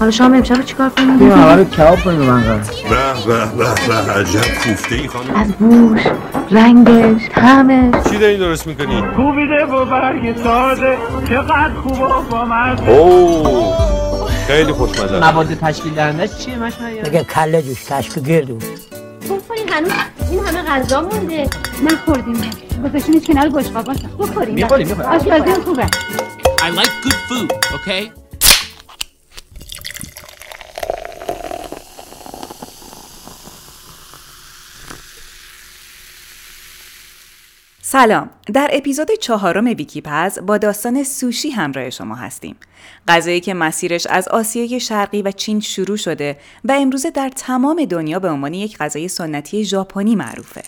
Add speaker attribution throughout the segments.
Speaker 1: حالا شام امشب چیکار کنیم؟
Speaker 2: بیا اول کباب کنیم من
Speaker 3: به به به به عجب کوفته ای خانم.
Speaker 1: از بوش رنگش طعمش
Speaker 3: چی داری درست می‌کنی؟
Speaker 4: کوبیده با برگ تازه چقدر خوب و با
Speaker 3: اوه خیلی خوشمزه.
Speaker 2: مواد تشکیل دهندش چیه مشمعیان
Speaker 5: دیگه کله جوش کشک گردو
Speaker 6: بخورین هنوز این همه غذا مونده. نخوردیم. گذاشتینش کنار بشقا باشم بخوریم.
Speaker 2: می‌خوریم می‌خوریم.
Speaker 6: آشپزی خوبه.
Speaker 7: I like good food, okay?
Speaker 8: سلام. در اپیزود چهارم ویکیپز با داستان سوشی همراه شما هستیم. غذایی که مسیرش از آسیای شرقی و چین شروع شده و امروزه در تمام دنیا به عنوان یک غذای سنتی ژاپنی معروفه.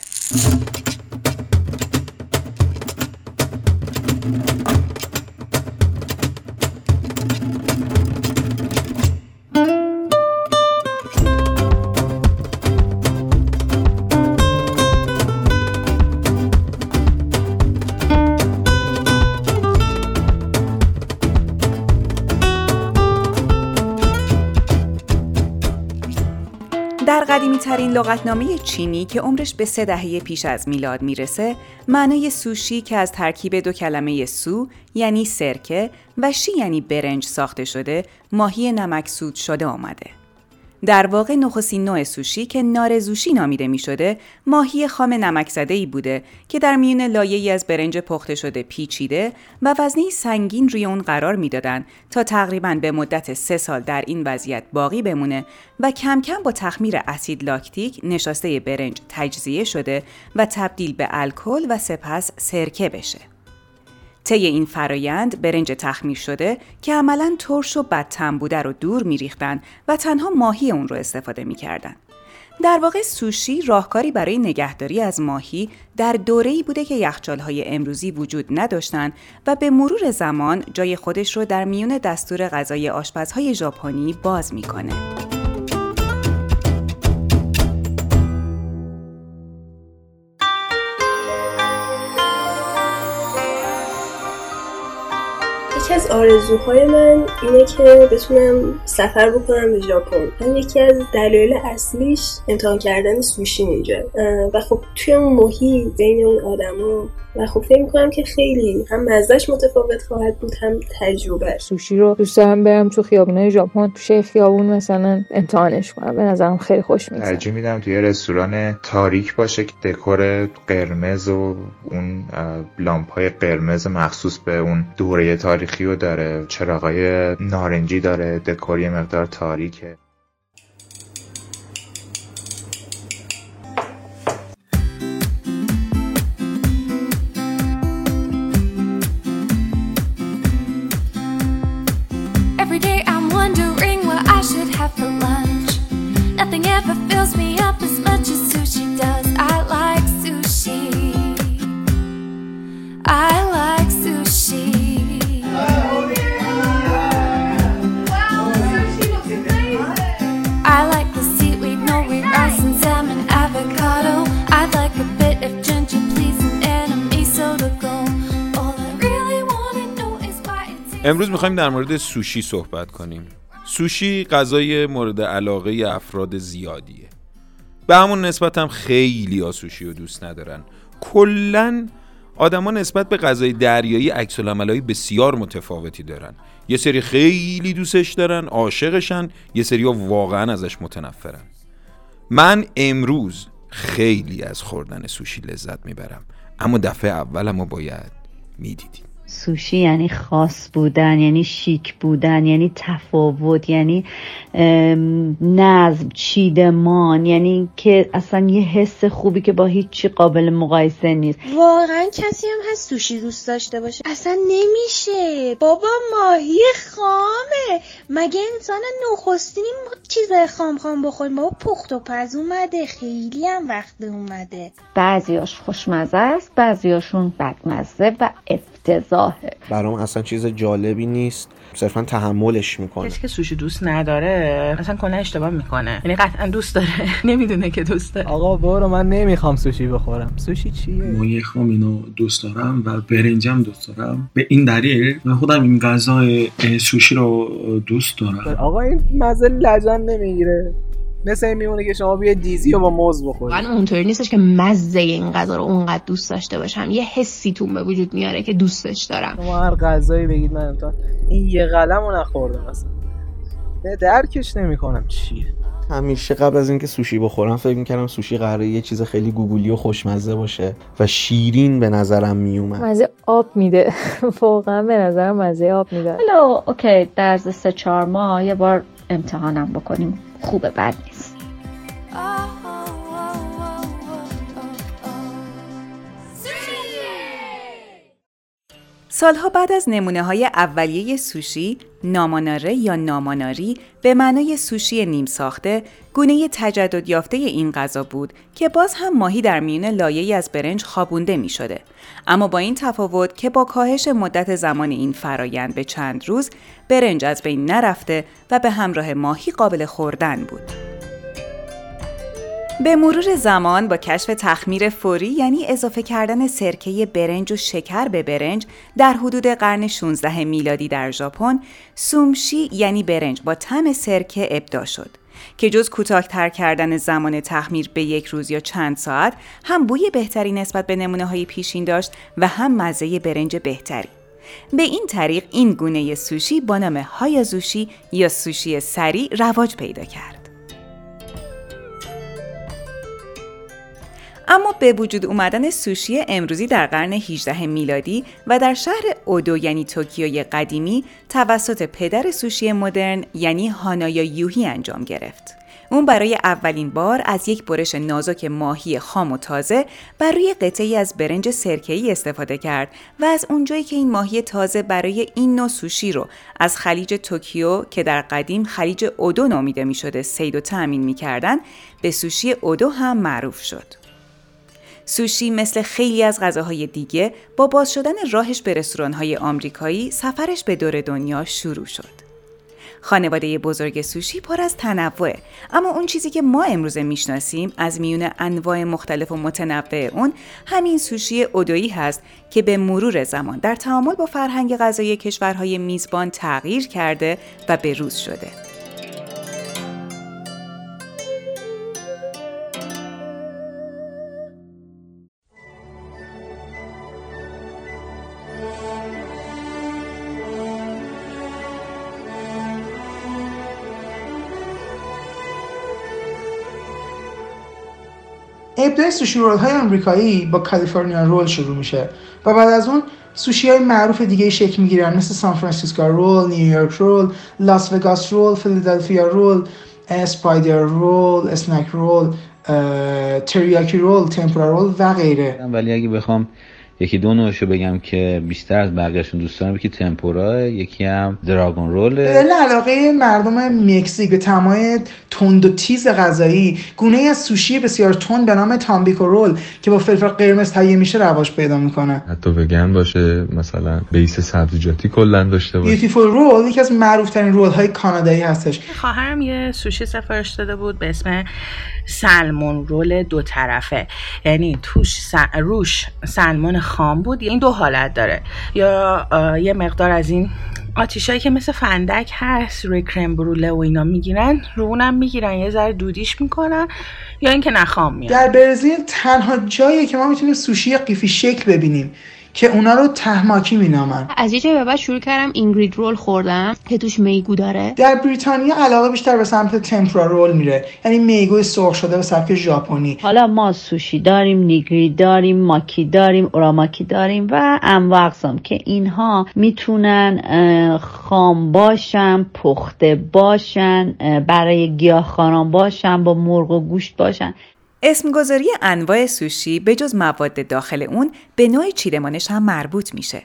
Speaker 8: در قدیمی ترین لغتنامه چینی که عمرش به سه دهه پیش از میلاد می‌رسه معنای سوشی که از ترکیب دو کلمه سو یعنی سرکه و شی یعنی برنج ساخته شده ماهی نمکسود شده آمده. در واقع نخستین نوع سوشی که نارزوشی نامیده می شده ماهی خام نمک ای بوده که در میون لایه‌ای از برنج پخته شده پیچیده و وزنی سنگین روی اون قرار می‌دادند تا تقریبا به مدت سه سال در این وضعیت باقی بمونه و کم کم با تخمیر اسید لاکتیک نشاسته برنج تجزیه شده و تبدیل به الکل و سپس سرکه بشه. طی این فرایند برنج تخمیر شده که عملا ترش و بدتم بوده رو دور میریختن و تنها ماهی اون رو استفاده می‌کردن. در واقع سوشی راهکاری برای نگهداری از ماهی در دوره‌ای بوده که یخچال‌های امروزی وجود نداشتند و به مرور زمان جای خودش رو در میون دستور غذای آشپزهای ژاپنی باز می‌کنه.
Speaker 9: آرزوهای من اینه که بتونم سفر بکنم به ژاپن. من یکی از دلایل اصلیش امتحان کردن سوشی اینجا. و خب توی اون محیط بین اون آدما و خب فکر می‌کنم که خیلی هم مزهش متفاوت خواهد بود هم تجربه
Speaker 10: سوشی رو دوست دارم برم تو خیابونای ژاپن. تو شیخ خیابون مثلا امتحانش کنم. به نظرم خیلی خوش میاد
Speaker 11: ترجیح میدم توی رستوران تاریک باشه که دکور قرمز و اون لامپ های قرمز مخصوص به اون دوره تاریخی رو داره چراغای نارنجی داره دکوری مقدار تاریکه.
Speaker 3: امروز می‌خوایم در مورد سوشی صحبت کنیم. سوشی غذای مورد علاقه افراد زیادیه. به همون نسبت هم خیلی سوشی رو دوست ندارن. کلا آدما نسبت به غذای دریایی عکس بسیار متفاوتی دارن. یه سری خیلی دوستش دارن عاشقشن یه سری ها واقعا ازش متنفرن. من امروز خیلی از خوردن سوشی لذت می‌برم اما دفعه اولم رو باید می‌دیدیم.
Speaker 12: سوشی یعنی خاص بودن یعنی شیک بودن یعنی تفاوت یعنی نظم چیدمان یعنی که اصلا یه حس خوبی که با هیچی قابل مقایسه نیست.
Speaker 13: واقعا کسی هم هست سوشی دوست داشته باشه. اصلا نمیشه. بابا ماهی خامه. مگه انسان نخستینی چیز خام خام بخوریم؟ بابا پخت و پز اومده. خیلی هم وقت اومده.
Speaker 12: بعضیاش خوشمزه است بعضیاشون بدمزه و
Speaker 14: اصطلاحه
Speaker 15: برام اصلا چیز جالبی نیست. صرفا تحملش می‌کنه.
Speaker 16: کسی که سوشی دوست نداره اصلا کلا اشتباه می‌کنه. یعنی قطعا دوست داره. نمی‌دونه که دوست داره.
Speaker 17: آقا برو من نمی‌خوام سوشی بخورم. سوشی چیه؟
Speaker 18: ماهی خام اینو دوست دارم و برنجم دوست دارم. به این دلیل من خودم این غذای سوشی رو دوست دارم.
Speaker 17: آقا این مزه لجن نمی‌گیره. مثل این میمونه که شما بیا دیزی و با موز بخورید.
Speaker 19: واقعا اونطوری نیستش که مزه این غذا رو اونقدر دوست داشته باشم. یه حسی تون به وجود میاره که دوستش دارم.
Speaker 17: شما هر غذایی بگید من امتحان این یه قلم رو نخوردم اصلا درکش نمی‌کنم. چیه
Speaker 15: همیشه قبل از اینکه سوشی بخورم فکر می‌کردم سوشی قراره یه چیز خیلی گوگولی و خوشمزه باشه و شیرین به نظرم میومد.
Speaker 10: مزه آب میده. واقعا به نظرم مزه آب میده.
Speaker 12: حالا اوکی در از سه چهار ماه یه بار امتحانم بکنیم. خوبه بد نیست.
Speaker 8: سالها بعد از نمونه های اولیه سوشی، ناماناره یا ناماناری به معنای سوشی نیم ساخته، گونه تجدد یافته این غذا بود که باز هم ماهی در میون لایه‌ای از برنج خوابونده می شده. اما با این تفاوت که با کاهش مدت زمان این فرایند به چند روز، برنج از بین نرفته و به همراه ماهی قابل خوردن بود. به مرور زمان با کشف تخمیر فوری یعنی اضافه کردن سرکه برنج و شکر به برنج در حدود قرن 16 میلادی در ژاپن سومشی یعنی برنج با طعم سرکه ابدا شد که جز کوتاهتر کردن زمان تخمیر به یک روز یا چند ساعت هم بوی بهتری نسبت به نمونه های پیشین داشت و هم مزه برنج بهتری. به این طریق این گونه سوشی با نام هایازوشی یا سوشی سری رواج پیدا کرد. اما به وجود اومدن سوشی امروزی در قرن 18 میلادی و در شهر اودو یعنی توکیوی قدیمی توسط پدر سوشی مدرن یعنی هانایا یوهی انجام گرفت. اون برای اولین بار از یک برش نازک ماهی خام و تازه بر روی قطعی از برنج سرکه‌ای استفاده کرد و از اونجایی که این ماهی تازه برای این نوع سوشی رو از خلیج توکیو که در قدیم خلیج اودو نامیده می شده سید و تأمین می کردن، به سوشی اودو هم معروف شد. سوشی مثل خیلی از غذاهای دیگه با باز شدن راهش به رستوران‌های آمریکایی سفرش به دور دنیا شروع شد. خانواده بزرگ سوشی پر از تنوعه اما اون چیزی که ما امروزه می‌شناسیم از میون انواع مختلف و متنوع اون همین سوشی اودویی هست که به مرور زمان در تعامل با فرهنگ غذایی کشورهای میزبان تغییر کرده و به روز شده.
Speaker 20: ابداع sushi roll های آمریکایی با California roll شروع میشه و بعد از اون سوشی های معروف دیگه شکل می‌گیرن مثل San Francisco roll، New York roll، Las Vegas roll، Philadelphia roll، spider roll، snake roll، teriyaki roll، tempura roll و غیره.
Speaker 21: ولی اگه بخوام یکی دو نوعشو بگم که بیشتر از بقیهشون دوست دارم یکی تمپورا یکی هم dragon
Speaker 20: roll. علاقه مردم مکزیک به طعمای تند و تیز غذایی گونه از سوشی بسیار تند به نام تامبیکو رول که با فلفل قرمز تهیه میشه رواج پیدا می‌کنه.
Speaker 22: حتی وگن باشه مثلا بیس سبزیجاتی کلا داشته باشه.
Speaker 20: بیوتیفول رول یکی از معروف ترین رول های کانادایی هستش.
Speaker 16: خواهرم یه سوشی سفارش داده بود به اسم سلمون رول دو طرفه. یعنی توش روش سلمون خام بود این دو حالت داره. یا یه مقدار از این آتیشایی که مثل فندک هست روی کرم بروله و اینا می‌گیرن رو اونم می‌گیرن یه ذره دودیش می‌کنن یا اینکه نخام میاد.
Speaker 20: در برزیل تنها جاییه که ما می‌تونیم سوشی قیفی شکل ببینیم. که اونا رو تهماکی مینامن.
Speaker 19: از یه جای به بعد شروع کردم اینگرید رول خوردم که توش میگو داره.
Speaker 20: در بریتانیا علاقه بیشتر به سمت تمپرا رول میره یعنی میگو سرخ شده به سبک ژاپنی.
Speaker 12: حالا ما سوشی داریم نیگری داریم ماکی داریم اوراماکی داریم و انواع اقسام که اینها می‌تونن خام باشن پخته باشن برای گیاهخواران باشن با مرغ و گوشت باشن.
Speaker 8: اسمگذاری انواع سوشی به جز مواد داخل اون به نوع چیدمانش هم مربوط میشه.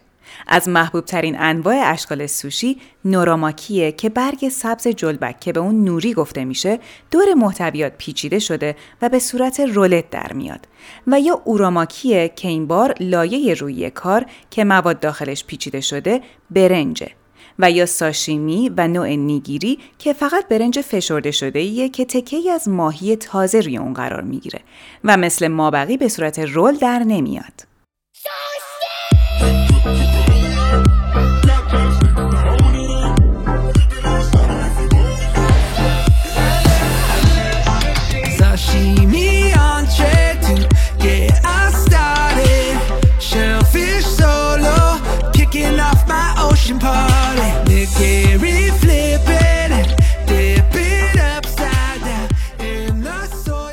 Speaker 8: از محبوب ترین انواع اشکال سوشی نوراماکیه که برگ سبز جلبک که به اون نوری گفته میشه دور محتویات پیچیده شده و به صورت رولت در میاد و یا اوراماکیه که این بار لایه روی کار که مواد داخلش پیچیده شده برنجه و یا ساشیمی و نوع نیگیری که فقط برنج فشرده شده ایه که تکه از ماهی تازه روی اون قرار می‌گیره و مثل مابقی به صورت رول در نمیاد.
Speaker 23: Ocean.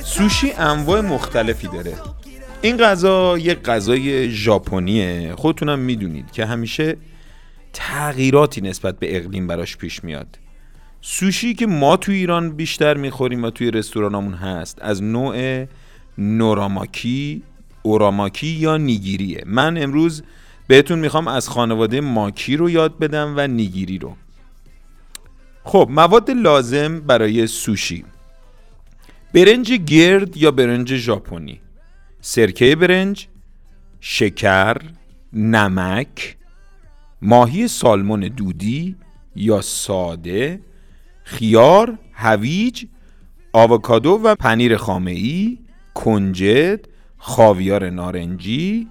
Speaker 3: سوشی انواع مختلفی داره. این غذا یک غذای ژاپنیه. خودتونم می‌دونید که همیشه تغییراتی نسبت به اقلیم براش پیش میاد. سوشی که ما تو ایران بیشتر می‌خوریم و توی رستورانامون هست از نوع نوراماکی اوراماکی یا نیگیریه. من امروز بهتون می‌خوام از خانواده ماکی رو یاد بدم و نیگیری رو. خب مواد لازم برای سوشی. برنج گرد یا برنج ژاپنی؟ سرکه برنج شکر نمک ماهی سالمون دودی یا ساده خیار هویج آووکادو و پنیر خامه‌ای کنجد خاویار نارنجی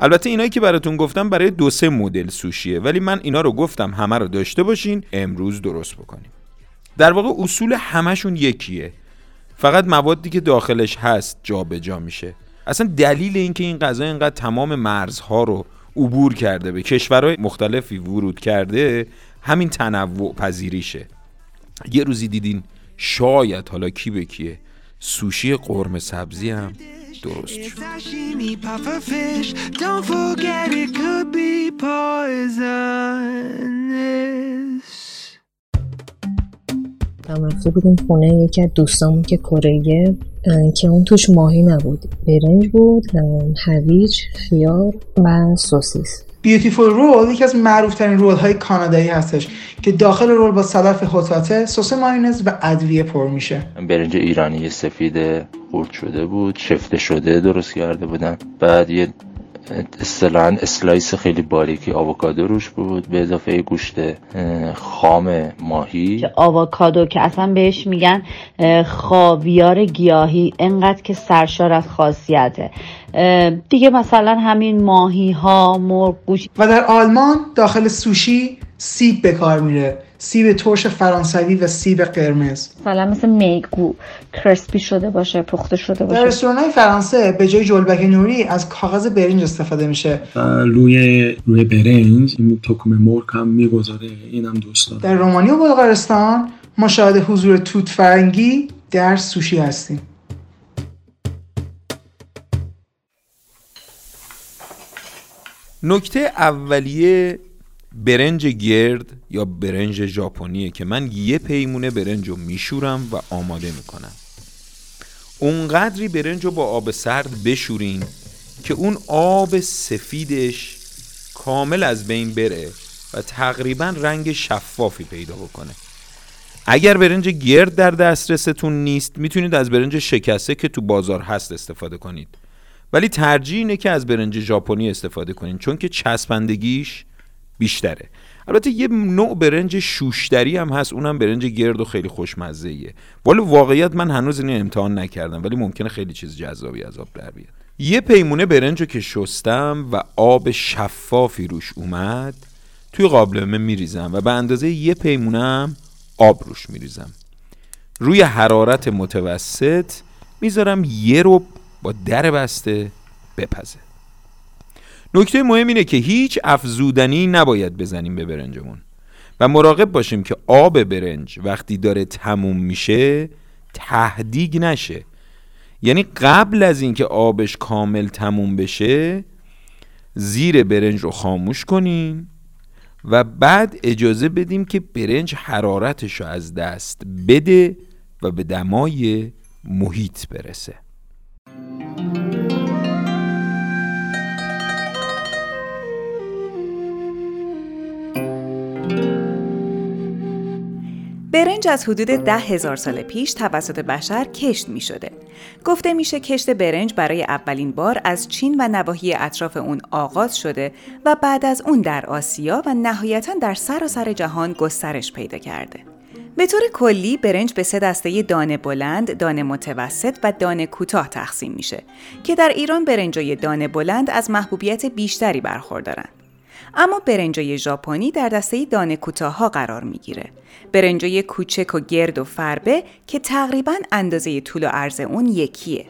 Speaker 3: البته اینایی که براتون گفتم برای دو سه مدل سوشیه ولی من اینا رو گفتم همه رو داشته باشین امروز درست بکنیم. در واقع اصول همشون یکیه. فقط موادی که داخلش هست جابجا جا میشه. اصلا دلیل اینکه این غذا اینقدر تمام مرزها رو عبور کرده به کشورهای مختلفی ورود کرده همین تنوع پذیریشه. یه روزی دیدین شاید حالا کی به کیه. سوشی قرمه سبزی هم. درست. شد
Speaker 23: Sashimi puffer fish, don't forget it could be poisonous.
Speaker 24: هم رفته بودیم خونه یکی از دوستامون که کره که اون توش ماهی نبود. برنج بود هویج خیار و سوسیس.
Speaker 20: بیوتیفول رول یکی از معروف ترین رول های کانادایی هستش که داخل رول با صدف هوتاته سس مایونز و ادویه پر میشه.
Speaker 14: برنج ایرانی سفید خورد شده بود شفته شده درست کرده بودن. بعد یه اصطلاحا slice خیلی باریکی آووکادو روش بود به اضافه گوشت خام ماهی.
Speaker 12: آووکادو که اصلا بهش میگن خاویار گیاهی انقدر که سرشار از خاصیته. دیگه مثلا همین ماهی ها مرغ گوشت.
Speaker 20: و در آلمان داخل سوشی سیب به کار میره. سیب ترش فرانسوی و سیب قرمز.
Speaker 24: مثلا مثل میگو کرسپی شده باشه پخته شده باشه.
Speaker 20: در رستوران های فرانسه به جای جلبک نوری از کاغذ برنج استفاده میشه.
Speaker 18: و روی روی برنج این تخم مرغ هم می‌گذاره. اینم دوست دارم.
Speaker 20: در رومانی و بلغارستان ما شاهد حضور توت فرنگی در سوشی هستیم.
Speaker 3: نکته اولیه برنج گرد یا برنج ژاپنیه که من یه پیمونه برنج رو میشورم و آماده می‌کنم. اونقدری برنج رو با آب سرد بشورین که اون آب سفیدش کامل از بین بره و تقریبا رنگ شفافی پیدا بکنه. اگر برنج گرد در دسترستون نیست می‌تونید از برنج شکسته که تو بازار هست استفاده کنید. ولی ترجیح اینه که از برنج ژاپنی استفاده کنید چون که چسبندگیش بیشتره. البته یه نوع برنج شوشتری هم هست اونم برنج گرد و خیلی خوشمزه ایه ولی واقعیت من هنوز اینو امتحان نکردم ولی ممکنه خیلی چیز جذابی از آب در بیاد. یه پیمونه برنج رو که شستم و آب شفافی روش اومد توی قابلمه میریزم و به اندازه یه پیمونم آب روش میریزم. روی حرارت متوسط می‌ذارم یه رو با در بسته بپزه. نکته مهم اینه که هیچ افزودنی نباید بزنیم به برنجمون. و مراقب باشیم که آب برنج وقتی داره تموم میشه تهدیگ نشه. یعنی قبل از اینکه آبش کامل تموم بشه زیر برنج رو خاموش کنیم و بعد اجازه بدیم که برنج حرارتش رو از دست بده و به دمای محیط برسه.
Speaker 8: برنج از حدود ده هزار سال پیش توسط بشر کشت می شده. گفته میشه کشت برنج برای اولین بار از چین و نواحی اطراف اون آغاز شده و بعد از اون در آسیا و نهایتا در سراسر جهان گسترش پیدا کرده. به طور کلی برنج به سه دسته دانه بلند، دانه متوسط و دانه کوتاه تقسیم میشه که در ایران برنجای دانه بلند از محبوبیت بیشتری برخوردارن. اما برنجای ژاپنی در دسته دانه قرار می‌گیره. برنجای کوچک و گرد و فربه که تقریبا اندازه طول و عرض اون یکیه.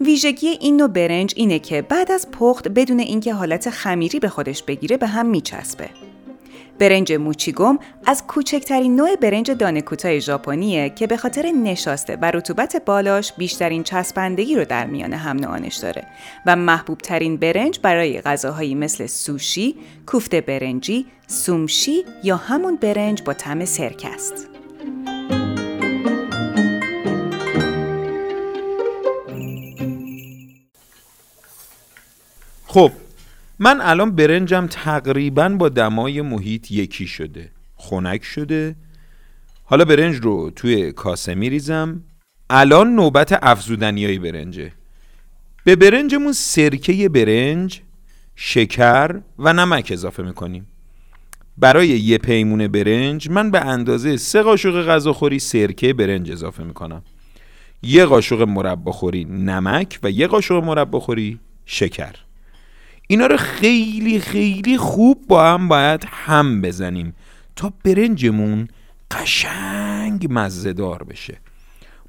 Speaker 8: ویژگی این نوع برنج اینه که بعد از پخت بدون اینکه حالت خمیری به خودش بگیره به هم میچسبه. برنج موچیگوم از کوچکترین نوع برنج دانه کوتاه ژاپنیه که به خاطر نشاسته و رطوبت بالاش بیشترین چسبندگی رو در میان هم نوعانش داره و محبوب ترین برنج برای غذاهایی مثل سوشی، کوفته برنجی، سومشی یا همون برنج با طعم سرک است.
Speaker 3: خب من الان برنجم تقریبا با دمای محیط یکی شده. خنک شده. حالا برنج رو توی کاسه میریزم. الان نوبت افزودنی های برنجه. به برنجمون سرکه برنج شکر و نمک اضافه می‌کنیم. برای یه پیمون برنج من به اندازه سه قاشق غذاخوری سرکه برنج اضافه می‌کنم. یه قاشق مرباخوری نمک و یه قاشق مرباخوری شکر. اینا رو خیلی خیلی خوب با هم باید هم بزنیم تا برنجمون قشنگ مزهدار بشه.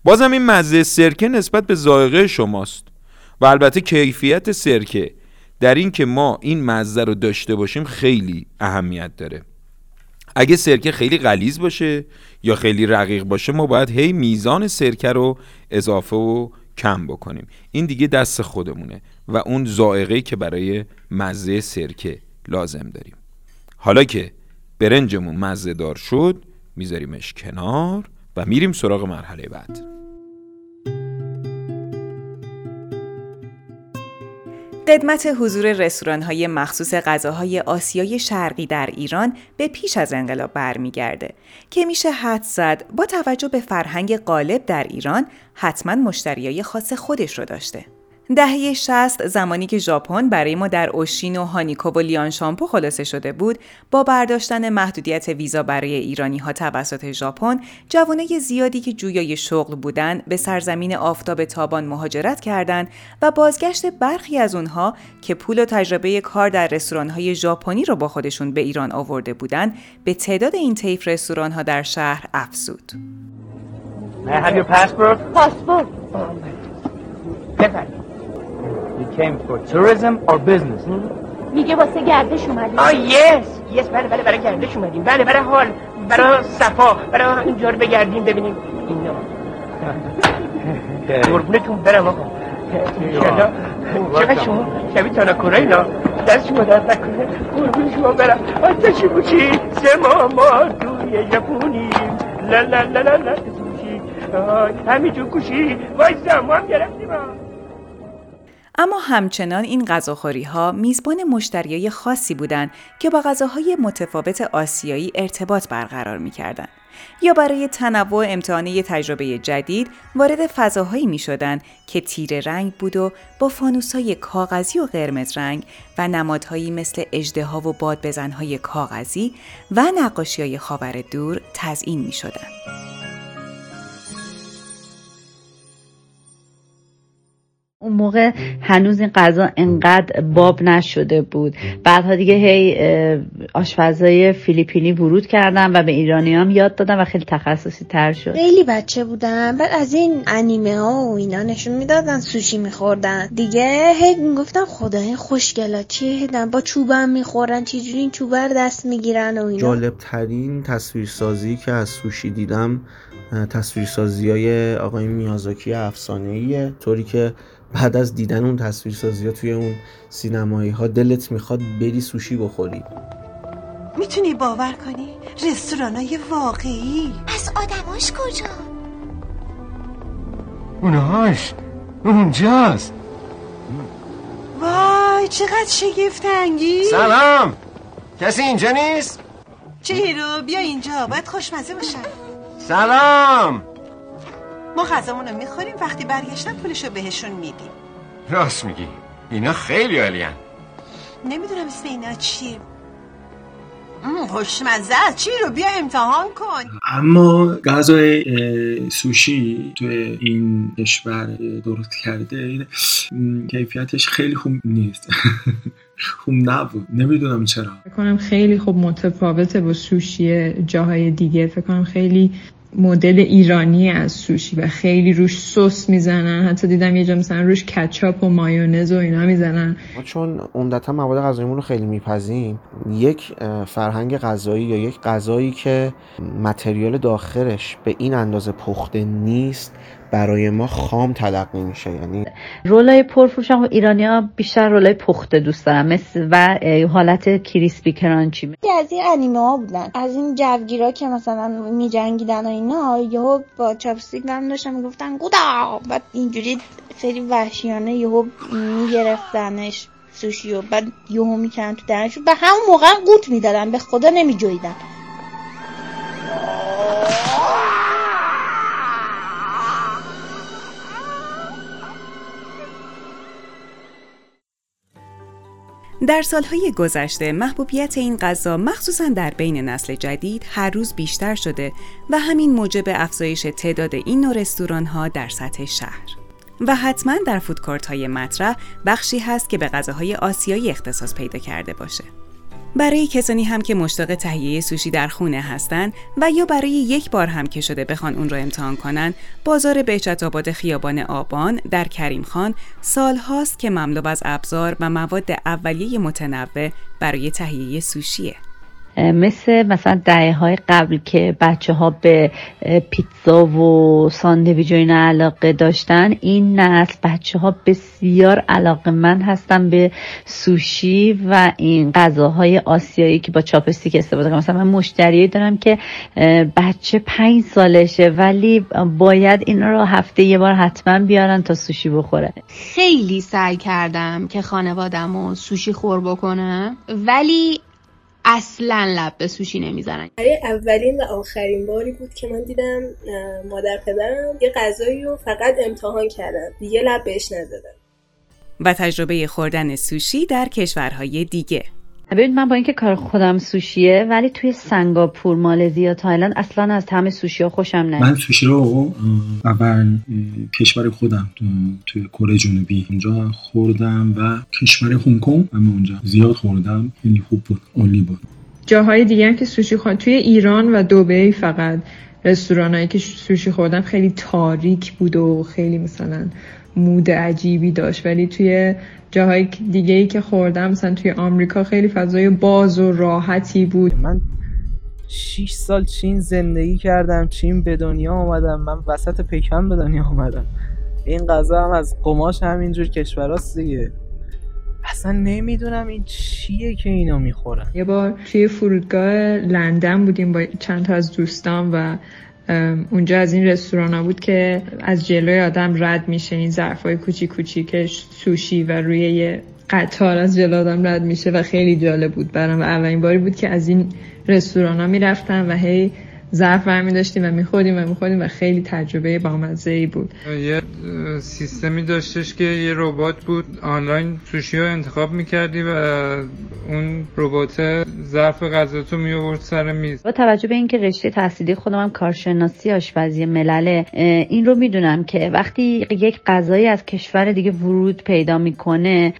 Speaker 3: بازم این مزه سرکه نسبت به ذائقه شماست و البته کیفیت سرکه در این که ما این مزه رو داشته باشیم خیلی اهمیت داره. اگه سرکه خیلی غلیظ باشه یا خیلی رقیق باشه ما باید هی میزان سرکه رو اضافه و کم بکنیم. این دیگه دست خودمونه. و اون ذائقه‌ای که برای مزه سرکه لازم داریم حالا که برنجمون مزه دار شد میذاریمش کنار و میریم سراغ مرحله بعد
Speaker 8: قدمت حضور رستوران های مخصوص غذاهای آسیای شرقی در ایران به پیش از انقلاب برمیگرده که میشه حد زد با توجه به فرهنگ غالب در ایران حتما مشتریای خاص خودش رو داشته. دهه 60 زمانی که ژاپن برای ما در اوشین و هانیکو و لیان شامپو خلاصه شده بود با برداشتن محدودیت ویزا برای ایرانی ها توسط ژاپن جوانای زیادی که جویای شغل بودند به سرزمین آفتاب تابان مهاجرت کردند و بازگشت برخی از اونها که پول و تجربه کار در رستوران های ژاپنی رو با خودشون به ایران آورده بودند به تعداد این طیف رستوران ها در شهر افزود
Speaker 25: May I have your passport?
Speaker 26: پاسپورت
Speaker 25: بفرمایید. You came for tourism or business?
Speaker 26: میگه واسه گردش اومدی
Speaker 25: آه یس یس بله بله برای گردش اومدیم بله برای حال برای صفا برای اینجا رو بگردیم ببینیم اینا قربونتون برم آقا چقدر شما شبیه تاناکورا اینا دست شما درد نکنه قربون شما برم آتشی بوشی سه ما ما توی ژاپنیم لا لا لا لا لا همینجور کوشی وایسا ما هم گرفتیم آه.
Speaker 8: اما همچنان این غذاخوری ها میزبان مشتریای خاصی بودند که با غذاهای متفاوت آسیایی ارتباط برقرار می‌کردند یا برای تنوع امتحان تجربه جدید وارد فضاهایی می شدن که تیره رنگ بود و با فانوسای کاغذی و قرمز رنگ و نمادهایی مثل اجدها و بادبزنهای کاغذی و نقاشی های خاور دور تزئین می شدن.
Speaker 12: اون موقع هنوز این غذا انقدر باب نشده بود. بعدها دیگه هی آشپزای فیلیپینی ورود کردن و به ایرانی هم یاد دادن و خیلی تخصصی تر شد.
Speaker 13: خیلی بچه بودم بعد از این انیمه ها و اینا نشون می‌دادن سوشی میخوردن. دیگه هی می‌گفتم خدای خوشگلا چیه هدن با چوبم می‌خورن چجوری این چوبه رو دست می‌گیرن و اینا.
Speaker 15: جالب ترین تصویرسازی که از سوشی دیدم تصویرسازی های آقای میازاکی افسانه ایه طوری که بعد از دیدن اون تصویرسازی ها توی اون سینمایی ها دلت می‌خواد بری سوشی بخوری.
Speaker 23: می‌تونی باور کنی؟ رستورانای واقعی.
Speaker 26: از آدماش کجا؟
Speaker 27: اونهاش. اونجاست.
Speaker 23: وای چقدر شگفت انگیز.
Speaker 27: سلام. کسی اینجا نیست؟
Speaker 23: چه رو بیا اینجا. باید خوشمزه باشن
Speaker 27: سلام.
Speaker 28: ما غذامون رو می‌خوریم وقتی برگشتن پولش رو بهشون میدیم.
Speaker 27: راست میگی. اینا خیلی عالیان
Speaker 28: نمی‌دونم اسم اینا چی. مم، خوشمزه. چی رو بیا امتحان کن.
Speaker 18: اما غذای سوشی تو این کشور درست کرده این کیفیتش خیلی خوب نیست. خوب نبود. نمی‌دونم چرا.
Speaker 10: فکر کنم خیلی خوب متفاوته با سوشی جاهای دیگه. فکر کنم خیلی مدل ایرانی از سوشی و خیلی روش سس می‌زنن. حتی دیدم یه جا مثلا روش کچاپ و مایونز و اینا می‌زنن.
Speaker 15: ما چون عمدتا مواد غذاییمون رو خیلی میپزیم یک فرهنگ غذایی یا یک غذایی که متریال داخلش به این اندازه پخته نیست برای ما خام تلقی میشه یعنی
Speaker 12: رولای پرفروش هم ایرانیا بیشتر رولای پخته دوست دارن مثل و حالت کریسپی کرانچی
Speaker 13: از این انیمه ها بودن. از این جوگیرا که مثلا می جنگیدن و اینا یهو با چاپستیک هم داشتن می‌گفتن گودا! بعد اینجوری خیلی وحشیانه یهو میگرفتنش سوشی و بعد یهو می‌کردن تو درنشون. به همون موقع قوط می‌دادن به خدا نمیجویدن
Speaker 8: در سالهای گذشته محبوبیت این غذا مخصوصا در بین نسل جدید هر روز بیشتر شده و همین موجب افزایش تعداد این نوع رستوران ها در سطح شهر. و حتما در فودکورت های مطرح بخشی هست که به غذاهای آسیایی اختصاص پیدا کرده باشه. برای کسانی هم که مشتاق تهیه سوشی در خونه هستند و یا برای یک بار هم که شده بخوان اون رو امتحان کنن بازار بهجت آباد خیابان آبان در کریم خان سال هاست که مملو از ابزار و مواد اولیه متنوع برای تهیه سوشیه.
Speaker 12: مثل مثلا دهه های قبل که بچه ها به پیتزا و ساندویچ و علاقه داشتن این نسل بچه ها بسیار علاقه من هستن به سوشی و این غذاهای آسیایی که با چاپستیک استفاده کنم مثلا من مشتری دارم که بچه پنج سالشه ولی باید اینا رو هفته یه بار حتما بیارن تا سوشی بخوره.
Speaker 19: خیلی سعی کردم که خانوادم رو سوشی خور بکنم ولی اصلا لب به سوشی نمی‌زنن.
Speaker 29: برای اولین و آخرین باری بود که من دیدم مادر پدرم یه غذایی رو فقط امتحان کردن. دیگه لب بهش نزدن
Speaker 8: و تجربه خوردن سوشی در کشورهای دیگه.
Speaker 12: ببین من با اینکه کار خودم سوشیه ولی توی سنگاپور مالزی یا تایلند اصلا از طعم سوشی ها خوشم نمیاد
Speaker 18: من سوشی رو اول کشور خودم تو- توی کره جنوبی اونجا خوردم و کشور هنگ کنگ اما اونجا زیاد خوردم. خیلی خوب بود عالی بود.
Speaker 10: جاهای دیگه هم که سوشی خورد توی ایران و دبی فقط رستورانایی که سوشی خوردم خیلی تاریک بود و خیلی مثلا مود عجیبی داشت. ولی توی جاهای دیگه ای که خوردم مثلا توی آمریکا خیلی فضای باز و راحتی بود.
Speaker 17: من 6 سال چین زندگی کردم چین به دنیا آمدم من وسط پکن به دنیا آمدم این غذا هم از قماش همینجور کشوراست دیگه. اصلا نمی‌دونم این چیه که اینا می‌خورن.
Speaker 10: یه بار توی فرودگاه لندن بودیم با چند تا از دوستان و اونجا از این رستوران ها بود که از جلوی آدم رد میشه. این ظرف های کوچیک کوچیکش سوشی و روی یه قطار از جلو آدم رد میشه و خیلی جالب بود برام. و اولین باری بود که از این رستوران ها می‌رفتم و هی ظرف برمی داشتیم و می‌خوریم و می‌خوریم و خیلی تجربه بامزه ای بود.
Speaker 30: یه سیستمی داشتش که یه ربات بود آنلاین سوشی رو انتخاب می‌کردی و اون ربات ظرف غذاتو میآورد سر میز.
Speaker 12: با توجه به اینکه رشته تحصیلی خودم هم کارشناسی آشپزی ملله این رو می‌دونم که وقتی یک غذایی از کشور دیگه ورود پیدا می‌کنه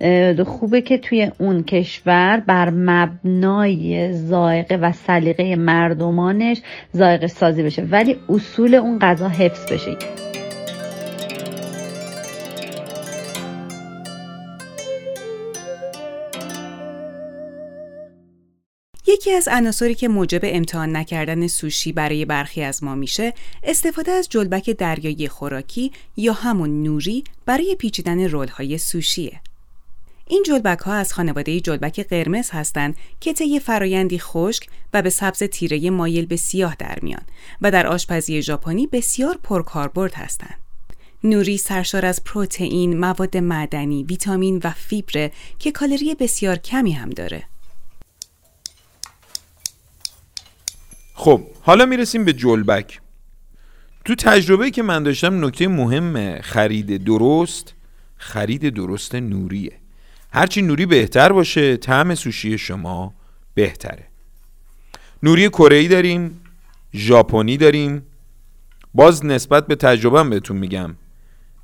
Speaker 12: خوبه که توی اون کشور بر مبنای ذائقه و سلیقه مردمانش ذائقه سازی بشه ولی اصول اون غذا حفظ بشه
Speaker 8: یکی از عناصری که موجب امتحان نکردن سوشی برای برخی از ما میشه استفاده از جلبک دریایی خوراکی یا همون نوری برای پیچیدن رولهای سوشیه. این جلبک ها از خانواده جلبک قرمز هستند که طی فرایندی خشک و به سبز تیره مایل به سیاه در میان و در آشپزی ژاپنی بسیار پرکاربرد هستند. نوری سرشار از پروتئین، مواد معدنی، ویتامین و فیبر که کالری بسیار کمی هم داره.
Speaker 3: خب حالا می‌رسیم به جلبک تو تجربه که من داشتم نکته مهم خرید درست خرید درست نوریه هرچی نوری بهتر باشه طعم سوشی شما بهتره. نوری کره داریم ژاپنی داریم. باز نسبت به تجربهم بهتون میگم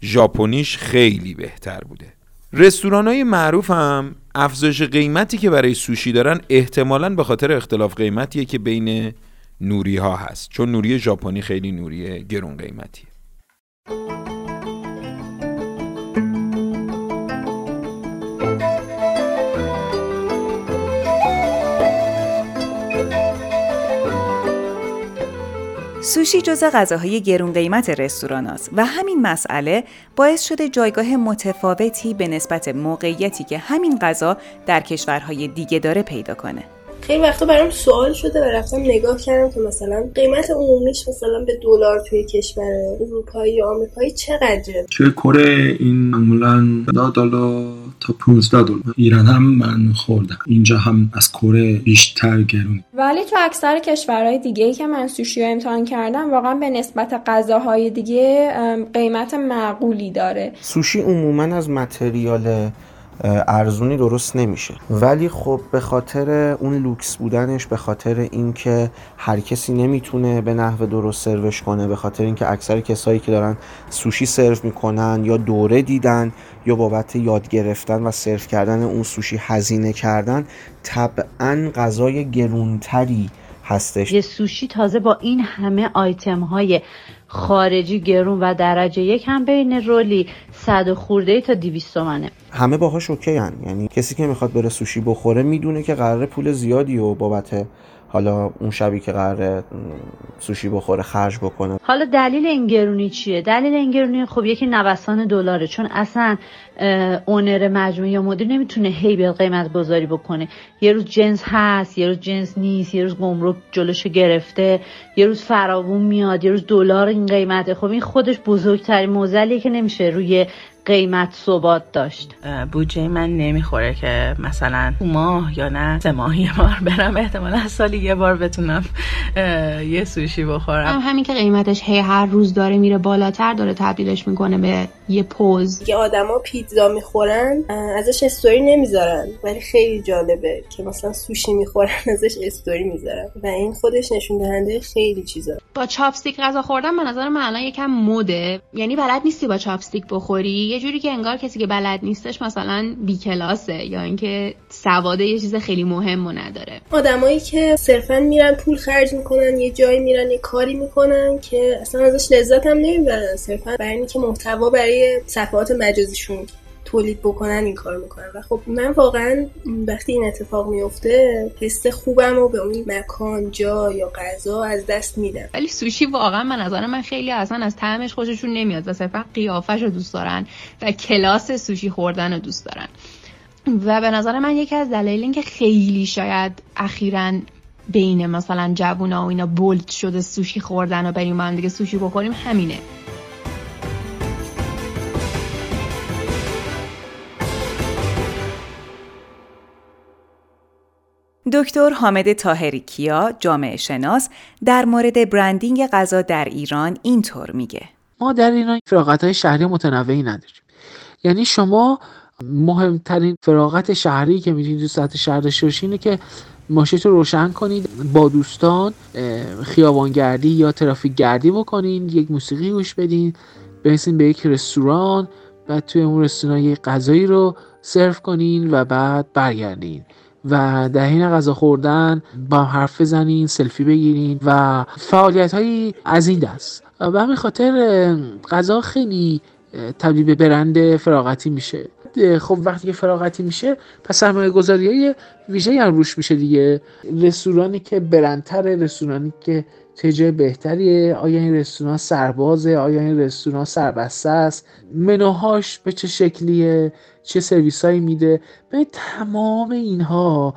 Speaker 3: ژاپنیش خیلی بهتر بوده. رستوران های معروف هم افزایش قیمتی که برای سوشی دارن احتمالا به خاطر اختلاف قیمتیه که بین نوری ها هست. چون نوری ژاپنی خیلی نوری گرون قیمتیه.
Speaker 8: سوشی جزء غذاهای گرون قیمت رستوران است و همین مسئله باعث شده جایگاه متفاوتی به نسبت موقعیتی که همین غذا در کشورهای دیگه داره پیدا کنه.
Speaker 29: خیلی وقتا برام سوال شده و رفتم نگاه کردم که مثلا قیمت عمومیش مثلا به دلار توی کشور اروپایی یا آمریکایی چقدره؟
Speaker 18: توی کره این معمولا 10 دلار تا 15 دلار. ایران هم من خوردم. اینجا هم از کره بیشتر گرون.
Speaker 19: ولی تو اکثر کشورهای دیگه ای که من سوشی رو امتحان کردم واقعا به نسبت غذاهای دیگه قیمت معقولی داره.
Speaker 15: سوشی عموما از متریال ارزونی درست نمیشه. ولی خب به خاطر اون لوکس بودنش به خاطر اینکه هر کسی نمی‌تونه به نحو درست سروش کنه به خاطر اینکه اکثر کسایی که دارن سوشی سرو می‌کنن یا دوره دیدن یا بابت یاد گرفتن و سرو کردن اون سوشی هزینه کردن طبعا غذای گرونتری هستش.
Speaker 12: یه سوشی تازه با این همه آیتم های خارجی گرون و درجه یک هم بین رولی صد خورده تا 200 تومنه
Speaker 15: همه باهاش اوکی هن. یعنی کسی که می‌خواد بره سوشی بخوره می‌دونه که قراره پول زیادی و بابت حالا اون شبی که قراره سوشی بخوره خرج بکنه.
Speaker 12: حالا دلیل این گرونی چیه؟ دلیل این گرونی خب یکی نوسان دلاره چون اصلا اونر مجموعه یا مدیر نمی‌تونه هی به قیمت گذاری بکنه. یه روز جنس هست یه روز جنس نیست یه روز گمرک جلوشو گرفته یه روز فراوون میاد یه روز دلار این قیمته. خب این خودش بزرگترین موزلیه که نمیشه روی قیمت ثبات داشت.
Speaker 16: بودجه من نمی‌خوره که مثلا ماه یا نه سه ماه یه بار برم. احتمالا سالی یه بار بتونم یه سوشی بخورم.
Speaker 19: هم همین که قیمتش هی هر روز داره میره بالاتر داره تبدیلش می‌کنه به یه پوز.
Speaker 29: که آدما پیتزا می‌خورن ازش استوری نمی‌ذارن. ولی خیلی جالبه که مثلا سوشی می‌خورن ازش استوری می‌ذارن. و این خودش نشون دهنده خیلی چیزا.
Speaker 19: با چاپستیک غذا خوردن به نظر من الان یکم مده یعنی بلد نیستی با چاپستیک بخوری؟ یه جوری که انگار کسی که بلد نیستش مثلا بی کلاسه یا اینکه سواده یه چیز خیلی مهم و نداره.
Speaker 29: آدمایی که صرفا میرن پول خرج می‌کنن یه جایی میرن یه کاری می‌کنن که اصلا ازش لذت هم نمی‌برن. صرفا برای اینکه محتوا برای صفحات مجازیشون. تولید بکنن این کار می‌کنن. و خب من واقعا وقتی این اتفاق میفته حس خوبم و به اون مکان جا یا غذا از دست میدم.
Speaker 19: ولی سوشی واقعا من نظر من خیلی اصلا از طعمش خوششون نمیاد و صرفا قیافش رو دوست دارن و کلاس سوشی خوردن رو دوست دارن. و به نظر من یکی از دلایل این که خیلی شاید اخیرا بین مثلا جوونا و اینا بولد شده سوشی خوردن و بریم هم دیگه سوشی بخوریم همینه.
Speaker 8: دکتر حامد تاهری کیا جامعه شناس در مورد برندینگ غذا در ایران اینطور میگه.
Speaker 31: ما در ایران فراغت های شهری متنوعی نداریم. یعنی شما مهمترین فراغت شهری که می‌تونید تو سطح شهر داشته اینه که ماشین رو روشن کنید با دوستان خیابانگردی یا ترافیک گردی بکنین یک موسیقی گوش بدین برسین به یک رستوران بعد توی اون رستوران یک غذایی رو سرو کنین و بعد برگردین. و در حین غذا خوردن با حرف بزنین سلفی بگیرین و فعالیت هایی از این دست. و همین خاطر غذا خیلی تبدیل به برند فراغتی میشه. خب وقتی که فراغتی میشه پس سرمایه گذاری های ویژه هم روش میشه دیگه. رستورانی که برندتر رستورانی که چه بهتریه. آیا این رستوران سربازه؟ آیا این رستوران سربسته است؟ منوهاش به چه شکلیه؟ چه سرویس هایی میده؟ به تمام اینها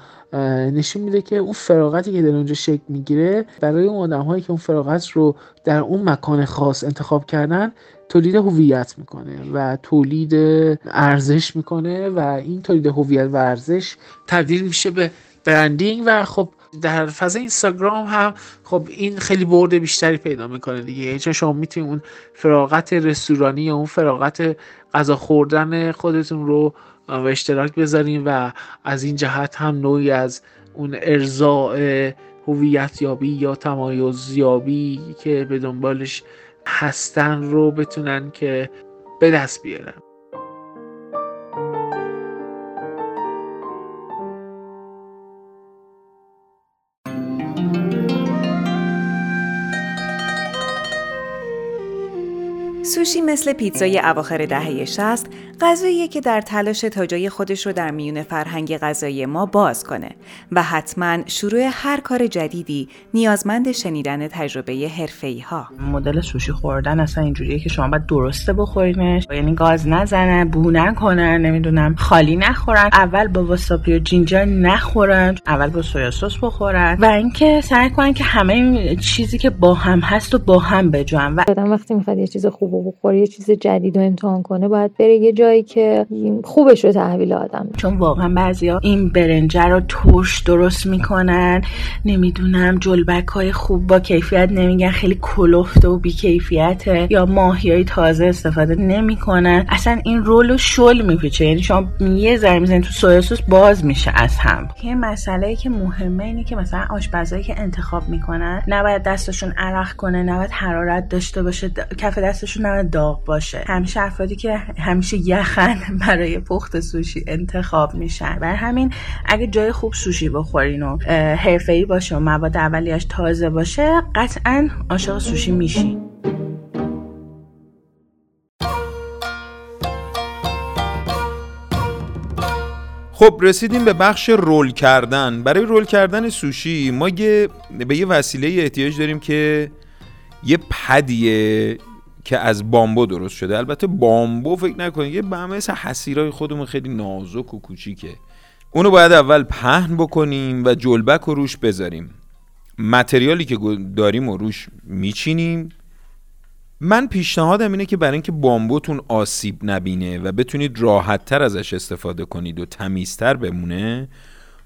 Speaker 31: نشون میده که اون فراغتی که در اونجا شکل می‌گیره برای اون آدم هایی که اون فراغت رو در اون مکان خاص انتخاب کردن تولید هویت می‌کنه و تولید ارزش می‌کنه و این تولید هویت و ارزش تبدیل میشه به برندینگ. و خب در فضای اینستاگرام هم خب این خیلی برد بیشتری پیدا می‌کنه دیگه. چون شما می‌تونید اون فراغت رستورانی یا اون فراغت غذا خوردن خودتون رو به اشتراک بذارین و از این جهت هم نوعی از اون ارضاء هویت یابی یا تمایز یابی که به دنبالش هستن رو بتونن که به دست بیارن.
Speaker 8: سوشی مثل پیتزای اواخر دهه 60 غذاییه که در تلاش تا جای خودش رو در میون فرهنگ غذایی ما باز کنه و حتما شروع هر کار جدیدی نیازمند شنیدن تجربه حرفه‌ای ها.
Speaker 16: مدل سوشی خوردن اصلا اینجوریه که شما باید درسته بخورینش یعنی گاز نزنن بو نکنن نمی‌دونم خالی نخورن. اول با واساپی و جینجر نخورن. اول با سویا سس بخورن. و اینکه سعی کنن که همه چیزی که با هم هست و با هم بجوان و
Speaker 24: آدم وقتی می‌خواد یه چیز خوب بخوره یه چیز جدید رو امتحان کنه باید بره یه جایی که خوبش رو تحویل آدم
Speaker 16: چون واقعا بعضیا این برنجه رو ترش درست می‌کنن نمی‌دونم جلبک های خوب با کیفیت نمیگن خیلی کلفته و بیکیفیته یا ماهی های تازه استفاده نمی‌کنن. اصلا این رول رو شل میپیچه. یعنی شما یه ذره می‌زنید تو سویا سس باز میشه از هم. یه مسئله ای که مهمه اینه که مثلا آشپزایی که انتخاب می‌کنن نباید دستشون عرق کنه نباید حرارت داشته باشه کف دستشون نباید داغ باشه. همیشه افرادی که همیشه یخن برای پخت سوشی انتخاب میشن. و همین اگه جای خوب سوشی بخورین و حرفه‌ای باشه و مواد اولیش تازه باشه قطعا عاشق سوشی میشین.
Speaker 3: خب رسیدیم به بخش رول کردن. برای رول کردن سوشی ما یه به یه وسیله احتیاج داریم که یه پدیه که از بامبو درست شده. البته بامبو فکر نکنید یه به مثل حسیرای خودمون خیلی نازک و کوچیکه. اونو باید اول پهن بکنیم و جلبک رو روش بذاریم. متریالی که داریم و روش میچینیم. من پیشنهادم اینه که برای اینکه بامبوتون آسیب نبینه و بتونید راحت تر ازش استفاده کنید و تمیزتر بمونه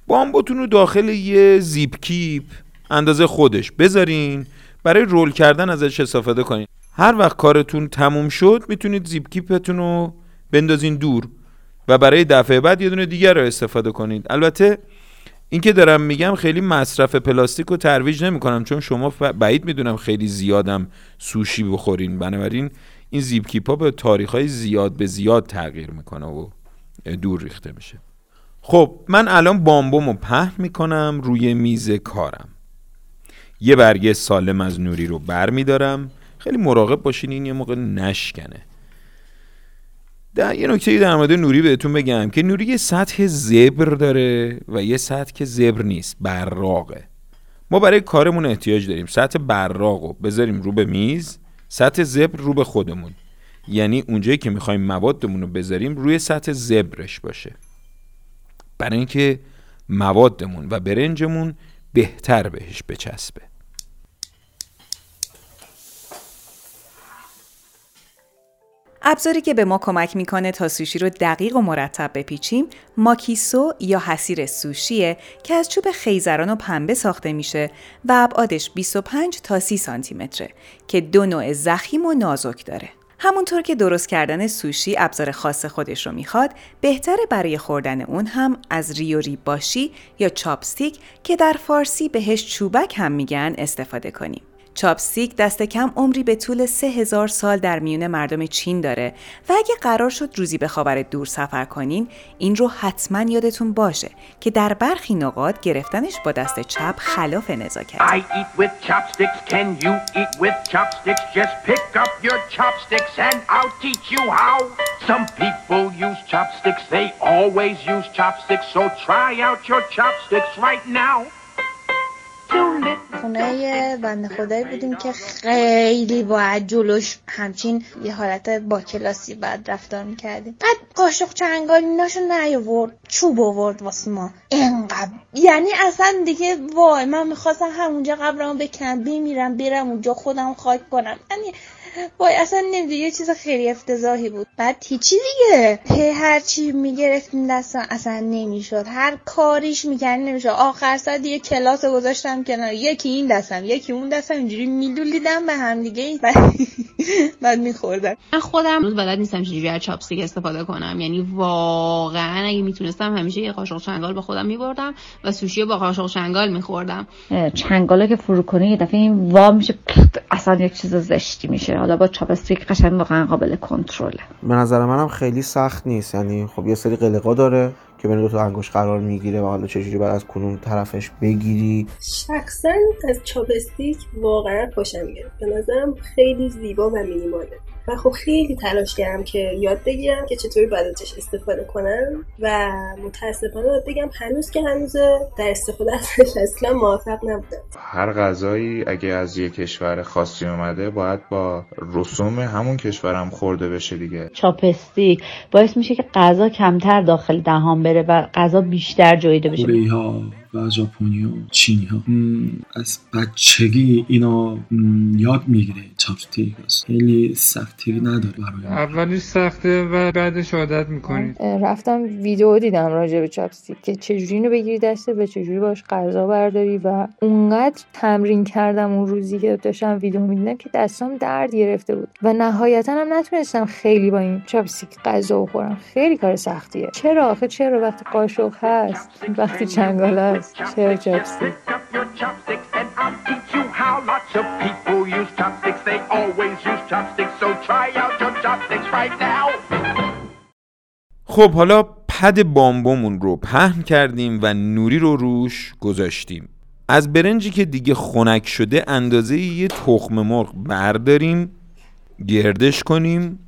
Speaker 3: بامبوتون رو داخل یه زیپ کیپ اندازه خودش بذارین برای رول کردن ازش استفاده کنید هر وقت کارتون تموم شد می‌تونید زیپ کیپتون رو بندازین دور و برای دفعه بعد یه دونه دیگر رو استفاده کنید. البته این که دارم میگم خیلی مصرف پلاستیک رو ترویج نمی‌کنم چون شما بعید می‌دونم خیلی زیادم سوشی بخورین. بنابراین این زیپ کیپ ها به تاریخ های زیاد به زیاد تغییر می‌کنه و دور ریخته میشه. خب من الان بامبومو پهن می‌کنم روی میز کارم. یه برگه سالم از نوری رو بر میدارم خیلی مراقب باشین این یه موقع نشکنه. در یه نکته در مورد نوری بهتون بگم که نوری یه سطح زبر داره و یه سطح که زبر نیست براقه. ما برای کارمون احتیاج داریم. سطح براق رو بذاریم رو به میز سطح زبر رو به خودمون. یعنی اونجایی که می‌خوایم موادمون رو بذاریم روی سطح زبرش باشه. برای اینکه موادمون و برنجمون بهتر بهش بچسبه.
Speaker 8: ابزاری که به ما کمک می‌کنه تا سوشی رو دقیق و مرتب بپیچیم ماکیسو یا حسیر سوشیه که از چوب خیزران و پنبه ساخته میشه و ابعادش 25 تا 30 سانتی متره که دو نوع زخیم و نازک داره. همونطور که درست کردن سوشی ابزار خاص خودش رو می‌خواد بهتره برای خوردن اون هم از ریوری باشی یا چاپستیک که در فارسی بهش چوبک هم میگن استفاده کنیم. چاپستیک دست کم عمری به طول سه هزار سال در میون مردم چین داره و اگه قرار شد روزی به خاور دور سفر کنین این رو حتما یادتون باشه که در برخی نقاط گرفتنش با دست چپ خلاف نزاکت
Speaker 25: chopsticks.
Speaker 13: خونه یه بنده خدایی بودیم که خیلی باید جلوش همچین یه حالت با کلاسی بعد رفتار می‌کردیم. بعد قاشق چنگال ایناشو نیاورد چوب آورد واسه ما. اینقدر یعنی اصلا دیگه وای من می‌خواستم همونجا قبرمو بکنم بمیرم برم اونجا خودم خاک کنم. یعنی وای اصلا نمی‌دونی یه چیز خیلی افتضاحی بود. بعد هیچی دیگه. هی هر چی می‌گرفتیم دستم اصلا نمی‌شد. هر کاریش می‌کردی نمی‌شد. آخر سر دیگه کلاس رو گذاشتم کنار. یکی این دستم یکی اون دستم. اینجوری میلولیدم به هم دیگه. بعد میخوردم.
Speaker 19: من خودم روز بلد نیستم چجوری از چاپستیک استفاده کنم. یعنی واقعا اگه می‌تونستم همیشه یه قاشق چنگال با خودم میبردم و سوشی با قاشق چنگال میخوردم.
Speaker 12: چنگالا که فرو کنه یه دفعه این وا میشه اصلا یک چیز زشتی میشه. حالا با چاپستیک قشنگ واقعا قابل کنترله.
Speaker 15: به نظر منم خیلی سخت نیست. یعنی خب یه سری قلقا داره که بین دو تا انگوش قرار می‌گیره و حالا چجوری باید از کنون طرفش بگیری.
Speaker 29: شخصا از چاپستیک واقعا خوشم میاد. به نظرم خیلی زیبا و مینیماله. و خب خیلی تلاش کردم که یاد بگیرم که چطوری باید ازش استفاده کنم و متاسفانه باید بگم هنوز که هنوز در استفاده ازش اصلا موفق نبودم.
Speaker 32: هر غذایی اگه از یه کشور خاصی اومده باید با رسوم همون کشورم خورده بشه دیگه.
Speaker 12: چاپستیک باعث میشه که غذا کمتر داخل دهان بره و غذا بیشتر جویده بشه.
Speaker 18: ها و ژاپنی ها چینی ها. از بچگی اینا یاد می‌گیره چاپستیک خیلی سختی نداره برای
Speaker 30: اولش سخته و بعدش عادت می‌کنی
Speaker 24: رفتم ویدیو دیدم راجع به چاپستیک که چجوری اینو بگیری دسته به چجوری باش غذا برداری و اونقدر تمرین کردم اون روزی که داشتم ویدیو می‌دیدم که دستام درد گرفته بود. و نهایتا هم نتونستم خیلی با این چاپستیک غذا بخورم. خیلی کار سختیه. چرا آخه؟ چرا وقتی قاشق هست؟ وقتی چنگال هست چرا چاپستیک
Speaker 3: خب حالا پد بامبومون رو پهن کردیم و نوری رو روش گذاشتیم. از برنجی که دیگه خنک شده اندازه یه تخم مرغ برداریم گردش کنیم.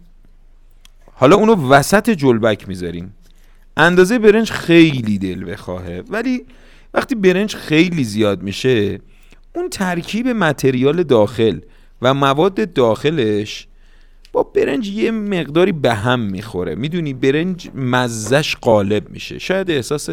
Speaker 3: حالا اونو وسط جلبک می‌ذاریم. اندازه برنج خیلی دل بخواهه ولی وقتی برنج خیلی زیاد میشه اون ترکیب متریال داخل و مواد داخلش با برنج یه مقداری به هم می‌خوره. می‌دونی برنج مزش قالب میشه. شاید احساس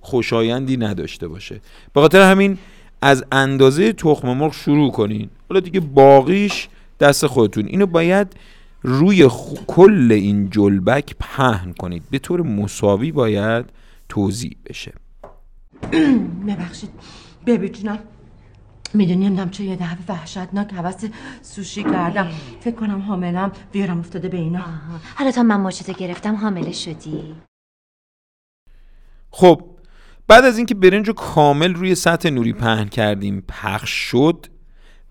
Speaker 3: خوشایندی نداشته باشه. به خاطر همین از اندازه تخم مرغ شروع کنین. حالا دیگه باقیش دست خودتون. اینو باید روی کل این جلبک پهن کنید. به طور مساوی باید توضیح بشه.
Speaker 28: ببخشید. ببی جونم. می‌دونی نمی‌دونم چه یه دفعه وحشتناک حوث سوشی کردم. فکر کنم حاملم ویرم افتاده به اینا.
Speaker 26: حالا تا من ماچتو گرفتم حامله شدی.
Speaker 3: خب بعد از اینکه برنج رو کامل روی سطح نوری پهن کردیم پخش شد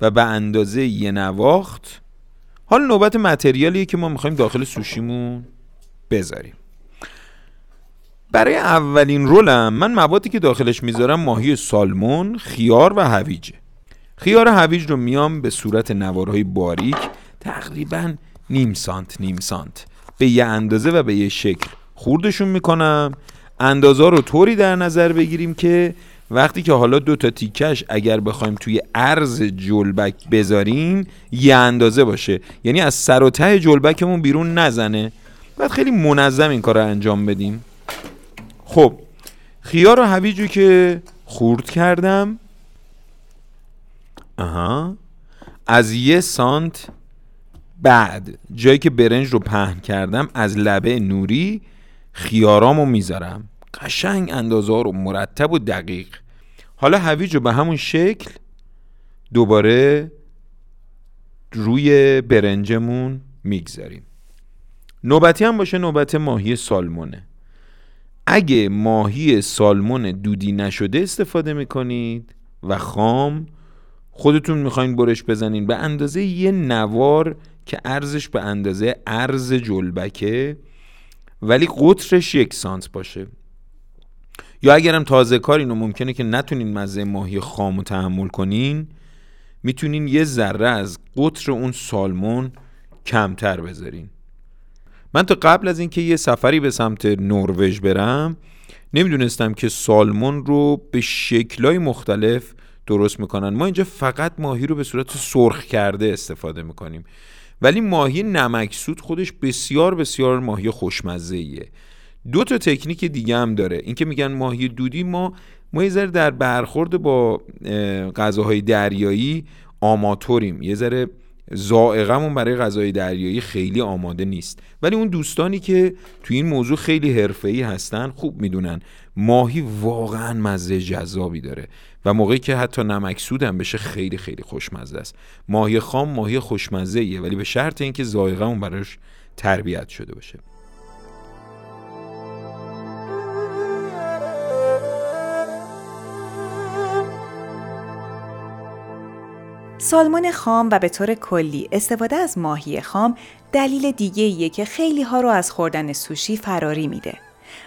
Speaker 3: و به اندازه یه نواخت حال نوبت متریالیه که ما می‌خوایم داخل سوشیمون بذاریم. برای اولین رولم من موادی که داخلش می‌ذارم ماهی سالمون، خیار و هویجه. خیار هویج رو میام به صورت نوارهای باریک تقریبا نیم سانت نیم سانت. به یه اندازه و به یه شکل خوردشون می‌کنم. اندازه رو طوری در نظر بگیریم که وقتی که حالا دو تا تیکش اگر بخوایم توی عرض جلبک بذاریم یه اندازه باشه. یعنی از سر و ته جلبکمون بیرون نزنه. باید خیلی منظم این کار رو انجام بدیم. خب خیار و هویجو که خورد کردم. آها. از یه سانت بعد جایی که برنج رو پهن کردم از لبه نوری خیارامو می‌ذارم. قشنگ اندازه رو مرتب و دقیق. حالا هویج رو به همون شکل دوباره روی برنجمون می‌گذاریم. نوبتی هم باشه نوبت ماهی سالمونه. اگه ماهی سالمون دودی نشده استفاده می‌کنید و خام خودتون می‌خواین برش بزنین به اندازه یه نوار که ارزش به اندازه ارز جلبکه ولی قطرش یک سانت باشه. یا اگرم تازه کار اینو ممکنه که نتونین مزه ماهی خام رو تحمل کنین می‌تونین یه ذره از قطر اون سالمون کمتر بذارین. من تا قبل از اینکه یه سفری به سمت نروژ برم نمی‌دونستم که سالمون رو به شکلهای مختلف درست می‌کنن. ما اینجا فقط ماهی رو به صورت سرخ کرده استفاده می‌کنیم. ولی ماهی نمکسود خودش بسیار بسیار ماهی خوشمزه ایه دو تا تکنیک دیگه هم داره. اینکه میگن ماهی دودی ما ما یه ذره در برخورد با غذاهای دریایی آماتوریم. یه ذره زائقمون برای غذای دریایی خیلی آماده نیست. ولی اون دوستانی که توی این موضوع خیلی حرفه‌ای هستن خوب می‌دونن. ماهی واقعا مزه جذابی داره و موقعی که حتی نمکسود هم بشه خیلی خیلی خوشمزه است. ماهی خام ماهی خوشمزه ایه ولی به شرط اینکه ذائقه‌مون براش تربیت شده باشه.
Speaker 8: سالمون خام و به طور کلی استفاده از ماهی خام دلیل دیگه ایه که خیلی ها رو از خوردن سوشی فراری میده.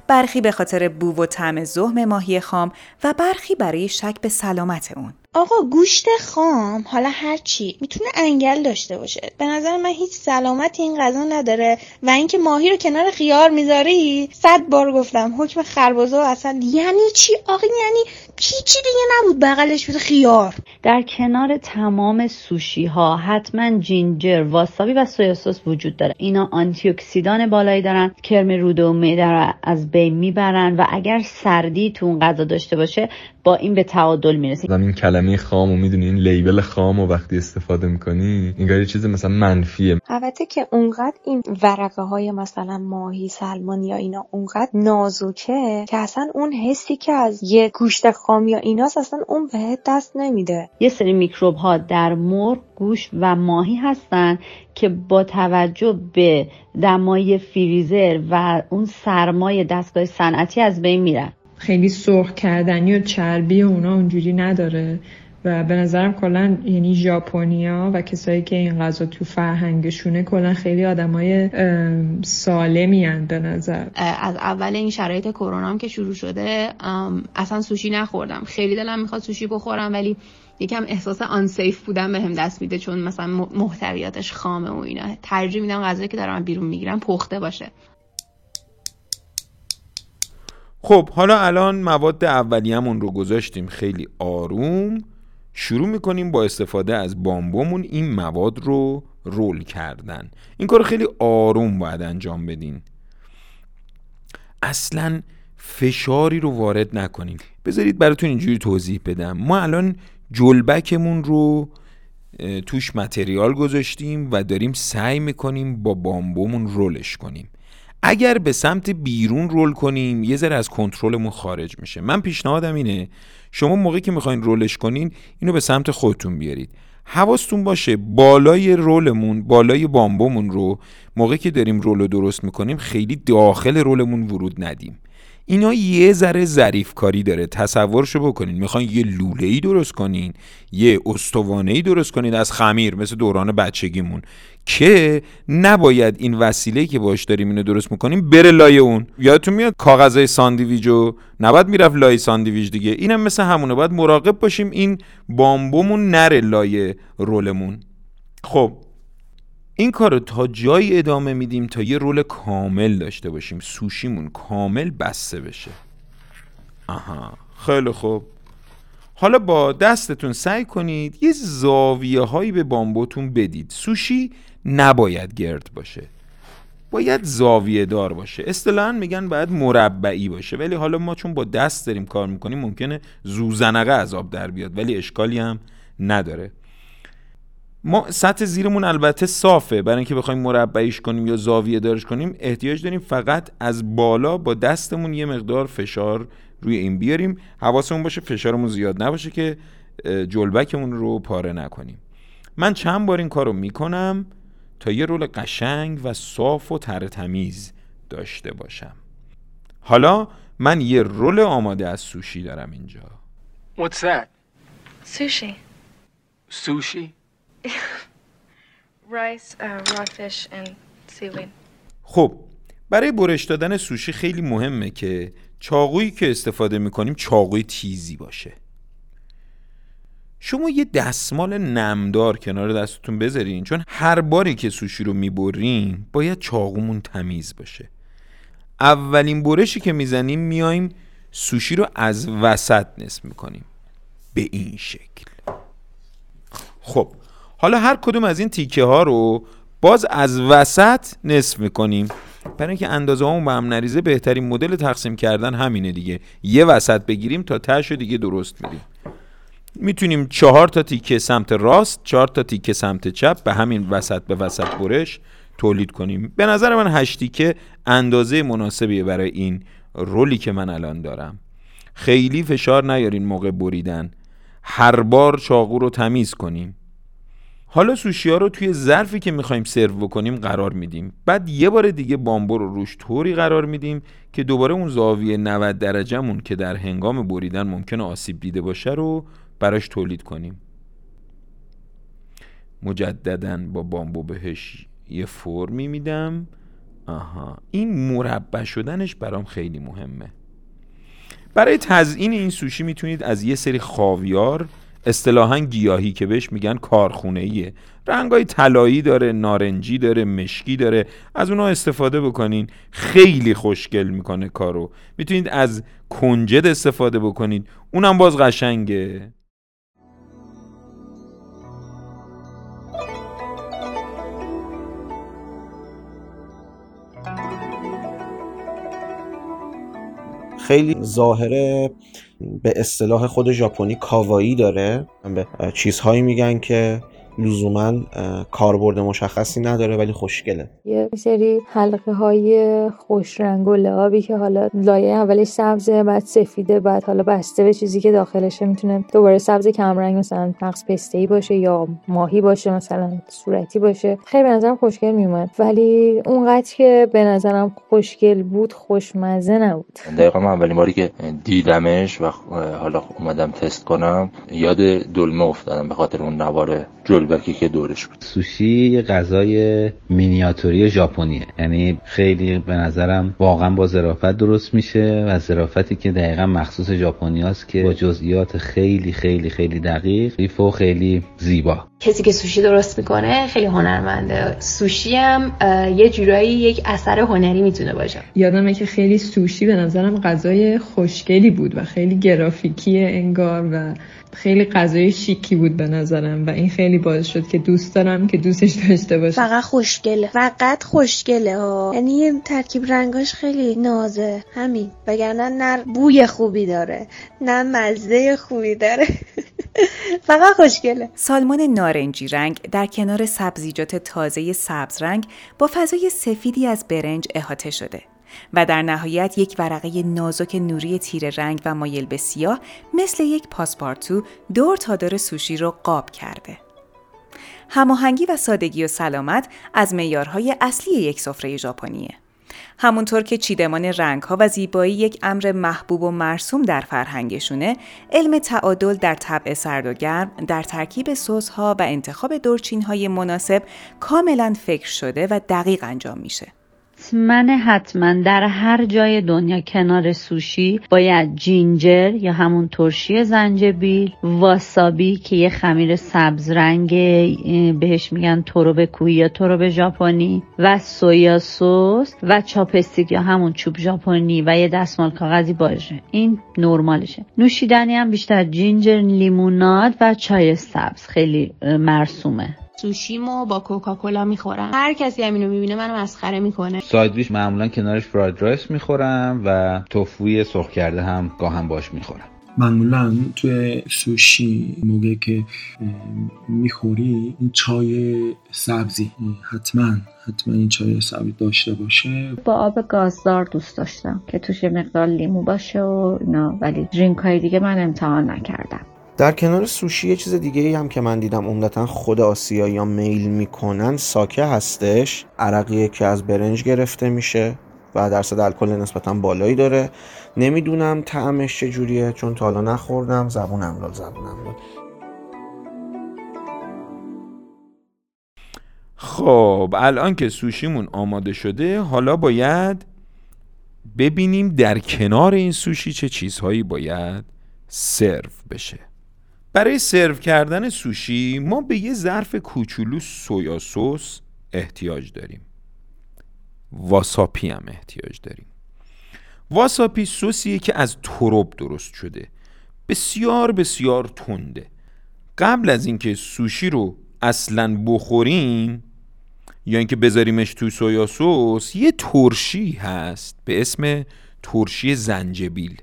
Speaker 8: برخی به خاطر بو و طعم زهم ماهی خام و برخی برای شک به سلامت اون.
Speaker 13: آقا گوشت خام حالا هر چی می‌تونه انگل داشته باشه به نظر من هیچ سلامتی این غذا نداره و اینکه ماهی رو کنار خیار می‌ذاری صد بار گفتم حکم خربزه و یعنی چی آقا یعنی هیچی دیگه نبود بغلش بود خیار.
Speaker 12: در کنار تمام سوشی ها حتما جینجر واسابی و سویا سس وجود داره. اینا آنتی اکسیدان بالایی دارن کرم روده و معده از بین می‌برن و اگر سردی تو اون غذا داشته باشه با این به تعادل می‌رسه
Speaker 33: این کلمه خام و می‌دونی این لیبل خام و وقتی استفاده می‌کنی این یه چیز مثلا منفیه.
Speaker 34: البته که اونقدر این ورقه های مثلا ماهی سلمان یا اینا اونقدر نازکه که اصلا اون حسی که از یه گوشت خام یا ایناست اصلا اون بهت دست نمیده.
Speaker 12: یه سری میکروب ها در مرغ گوش و ماهی هستن که با توجه به دمای فریزر و اون سرمای دستگاه صنعتی از بین میرن.
Speaker 10: خیلی سرخ کردنی و چربی اونا اونجوری نداره و به نظرم کلا یعنی ژاپنیا و کسایی که این غذا تو فرهنگشونه کلا خیلی آدمای سالمی هن به نظر.
Speaker 19: از اول این شرایط کرونا هم که شروع شده اصلا سوشی نخوردم. خیلی دلم می‌خواد سوشی بخورم ولی یکم احساس آنسیف بودن بهم به دست میده چون مثلا محتویاتش خامه و اینا. ترجیح میدم غذایی که دارم بیرون می‌گیرم پخته باشه.
Speaker 3: خب حالا الان مواد اولیه‌مون رو گذاشتیم خیلی آروم. شروع می‌کنیم با استفاده از بامبومون این مواد رو رول کردن. این کار خیلی آروم باید انجام بدین. اصلا فشاری رو وارد نکنین. بذارید براتون اینجوری توضیح بدم. ما الان جلبکمون رو توش متریال گذاشتیم و داریم سعی می‌کنیم با بامبومون رولش کنیم. اگر به سمت بیرون رول کنیم یه ذره از کنترلمون خارج میشه. من پیشنهادم اینه شما موقعی که می‌خواین رولش کنین اینو به سمت خودتون بیارید. حواستون باشه بالای رولمون بالای بامبومون رو موقعی که داریم رول رو درست می‌کنیم خیلی داخل رولمون ورود ندیم. اینا یه ذره ظریف کاری داره. تصورشو بکنین. می‌خواین یه لوله ای درست کنین. یه استوانه ای درست کنین از خمیر مثل دوران بچگیمون. که نباید این وسیله که باش داریم اینو درست می‌کنیم بره لای اون. یادتون میاد کاغذهای ساندویجو نباید می‌رفت لای ساندویج دیگه. اینم مثل همونه باید مراقب باشیم این بامبومون نره لای رولمون. خب این کار رو تا جایی ادامه میدیم تا یه رول کامل داشته باشیم. سوشیمون کامل بسته بشه. آها. خیلی خوب. حالا با دستتون سعی کنید یه زاویه هایی به بامبوتون بدید. سوشی نباید گرد باشه. باید زاویه دار باشه. اصطلاحا میگن باید مربعی باشه. ولی حالا ما چون با دست داریم کار می‌کنیم ممکنه زوزنقه از آب در بیاد. ولی اشکالی هم نداره. ما سطح زیرمون البته صافه برای اینکه بخوایم مربعیش کنیم یا زاویه دارش کنیم احتیاج داریم فقط از بالا با دستمون یه مقدار فشار روی این بیاریم حواسمون باشه فشارمون زیاد نباشه که جلبکمون رو پاره نکنیم من چند بار این کار رو می‌کنم تا یه رول قشنگ و صاف و تر تمیز داشته باشم حالا من یه رول آماده از سوشی دارم اینجا
Speaker 25: What's that?
Speaker 35: Sushi.
Speaker 25: Sushi?
Speaker 35: Rice, uh, and.
Speaker 3: خب برای برش دادن سوشی خیلی مهمه که چاقویی که استفاده می‌کنیم چاقوی تیزی باشه. شما یه دستمال نمدار کنار دستتون بذارین چون هر باری که سوشی رو می‌بریم باید چاقومون تمیز باشه. اولین برشی که می‌زنیم میایم سوشی رو از وسط نصف می‌کنیم. به این شکل. خب حالا هر کدوم از این تیکه ها رو باز از وسط نصف می‌کنیم. برای اینکه اندازه همون به هم نریزه بهترین مدل تقسیم کردن همینه دیگه. یه وسط بگیریم تا تش دیگه درست میدیم می‌تونیم چهار تا تیکه سمت راست چهار تا تیکه سمت چپ به همین وسط به وسط برش تولید کنیم. به نظر من هشت تیکه اندازه مناسبیه برای این رولی که من الان دارم. خیلی فشار نیارین موقع بریدن. هر بار چاقو رو تمیز کنیم. حالا سوشی ها رو توی ظرفی که می‌خوایم سرو بکنیم قرار میدیم. بعد یه بار دیگه بامبو رو روش طوری قرار میدیم که دوباره اون زاویه 90 درجهمون که در هنگام بریدن ممکنه آسیب دیده باشه رو براش تولید کنیم. مجددا با بامبو بهش یه فرمی میدم. آها این مربع شدنش برام خیلی مهمه. برای تزیین این سوشی می‌تونید از یه سری خاویار اصطلاحا گیاهی که بهش میگن کارخونه ایه رنگای طلایی داره نارنجی داره مشکی داره. از اونها استفاده بکنین. خیلی خوشگل می‌کنه کارو. می‌تونید از کنجد استفاده بکنید. اونم باز قشنگه.
Speaker 15: خیلی ظاهره به اصطلاح خود ژاپنی کاوایی داره. به چیزهایی میگن که لزوما کاربرد مشخصی نداره ولی خوشگله.
Speaker 24: یه سری حلقه های خوش رنگ و لعابی که حالا لایه اولش سبزه بعد سفیده بعد حالا بسته به چیزی که داخلشه می‌تونه دوباره سبز کمرنگ مثلا مغز پسته ای باشه یا ماهی باشه مثلا صورتی باشه. خیلی به نظرم خوشگل میومد ولی اونقدر که به نظرم خوشگل بود خوشمزه نبود.
Speaker 36: دقیقا من اولین باری که دیدمش و حالا اومدم تست کنم یاد دلمه افتادم به خاطر اون نوار جلبکی که دورش بود.
Speaker 37: سوشی یه غذای مینیاتوری ژاپنیه. یعنی خیلی به نظرم واقعا با ظرافت درست میشه و ظرافتی که دقیقا مخصوص ژاپنیاست که با جزئیات خیلی خیلی خیلی دقیق ریفو خیلی زیبا.
Speaker 19: کسی که سوشی درست می‌کنه خیلی هنرمنده. سوشی هم یه جورایی یک اثر هنری می‌تونه باشه.
Speaker 10: یادمه که خیلی سوشی به نظرم غذای خوشگلی بود و خیلی گرافیکی انگار و خیلی غذای شیکی بود به نظرم و این خیلی باعث شد که دوست دارم که دوستش داشته باشم
Speaker 13: فقط خوشگله. فقط خوشگله ها یعنی ترکیب رنگاش خیلی نازه. همین. وگرنه نه بوی خوبی داره نه مزه خوبی داره. فقط خوشگله.
Speaker 8: سالمون نارنجی رنگ در کنار سبزیجات تازه سبز رنگ با فضای سفیدی از برنج احاطه شده. و در نهایت یک ورقه نازک نوری تیره رنگ و مایل به سیاه مثل یک پاسپارتو دور تا دور سوشی رو قاب کرده. هماهنگی و سادگی و سلامت از معیارهای اصلی یک سفره ژاپنیه. همونطور که چیدمان رنگها و زیبایی یک امر محبوب و مرسوم در فرهنگشونه، علم تعادل در طبع سرد و گرم، در ترکیب سسها و انتخاب دورچینهای مناسب کاملا فکر شده و دقیق انجام میشه.
Speaker 12: حتما حتما در هر جای دنیا کنار سوشی باید جینجر یا همون ترشی زنجبیل واسابی که یه خمیر سبز رنگ بهش میگن تروب کوی یا تروب ژاپنی و سویا سس و چاپستیک یا همون چوب ژاپنی و یه دستمال کاغذی باشه. این نرمالشه. نوشیدنی هم بیشتر جینجر لیموناد و چای سبز. خیلی مرسومه.
Speaker 19: سوشیمو با کوکاکولا می‌خورم. هر کسی همینو می‌بینه منو مسخره می‌کنه.
Speaker 37: side dish معمولا کنارش fried rice می‌خورم و توفوی سرخ کرده هم گاهم باش می‌خورم.
Speaker 18: معمولا توی سوشی موقع که می‌خوری این چای سبزی حتما حتما این چای سبزی داشته باشه.
Speaker 12: با آب گازدار دوست داشتم که توش مقدار لیمو باشه و اینا ولی drink های دیگه من امتحان نکردم.
Speaker 15: در کنار سوشی یه چیز دیگه ای هم که من دیدم عمدتا خود آسیایی یا میل می‌کنن ساکه هستش. عرقیه که از برنج گرفته میشه و درصد الکل نسبتا بالایی داره. نمی‌دونم طعمش چجوریه چون تا حالا نخوردم زبونم لال زبونم لال.
Speaker 3: خب الان که سوشیمون آماده شده حالا باید ببینیم در کنار این سوشی چه چیزهایی باید سرو بشه. برای سرو کردن سوشی ما به یه ظرف کوچولو سویا سس احتیاج داریم. واساپی هم احتیاج داریم. واساپی سسیه که از تروب درست شده. بسیار بسیار تنده. قبل از اینکه سوشی رو اصلا بخوریم یا اینکه بذاریمش تو سویا سس یه ترشی هست به اسم ترشی زنجبیل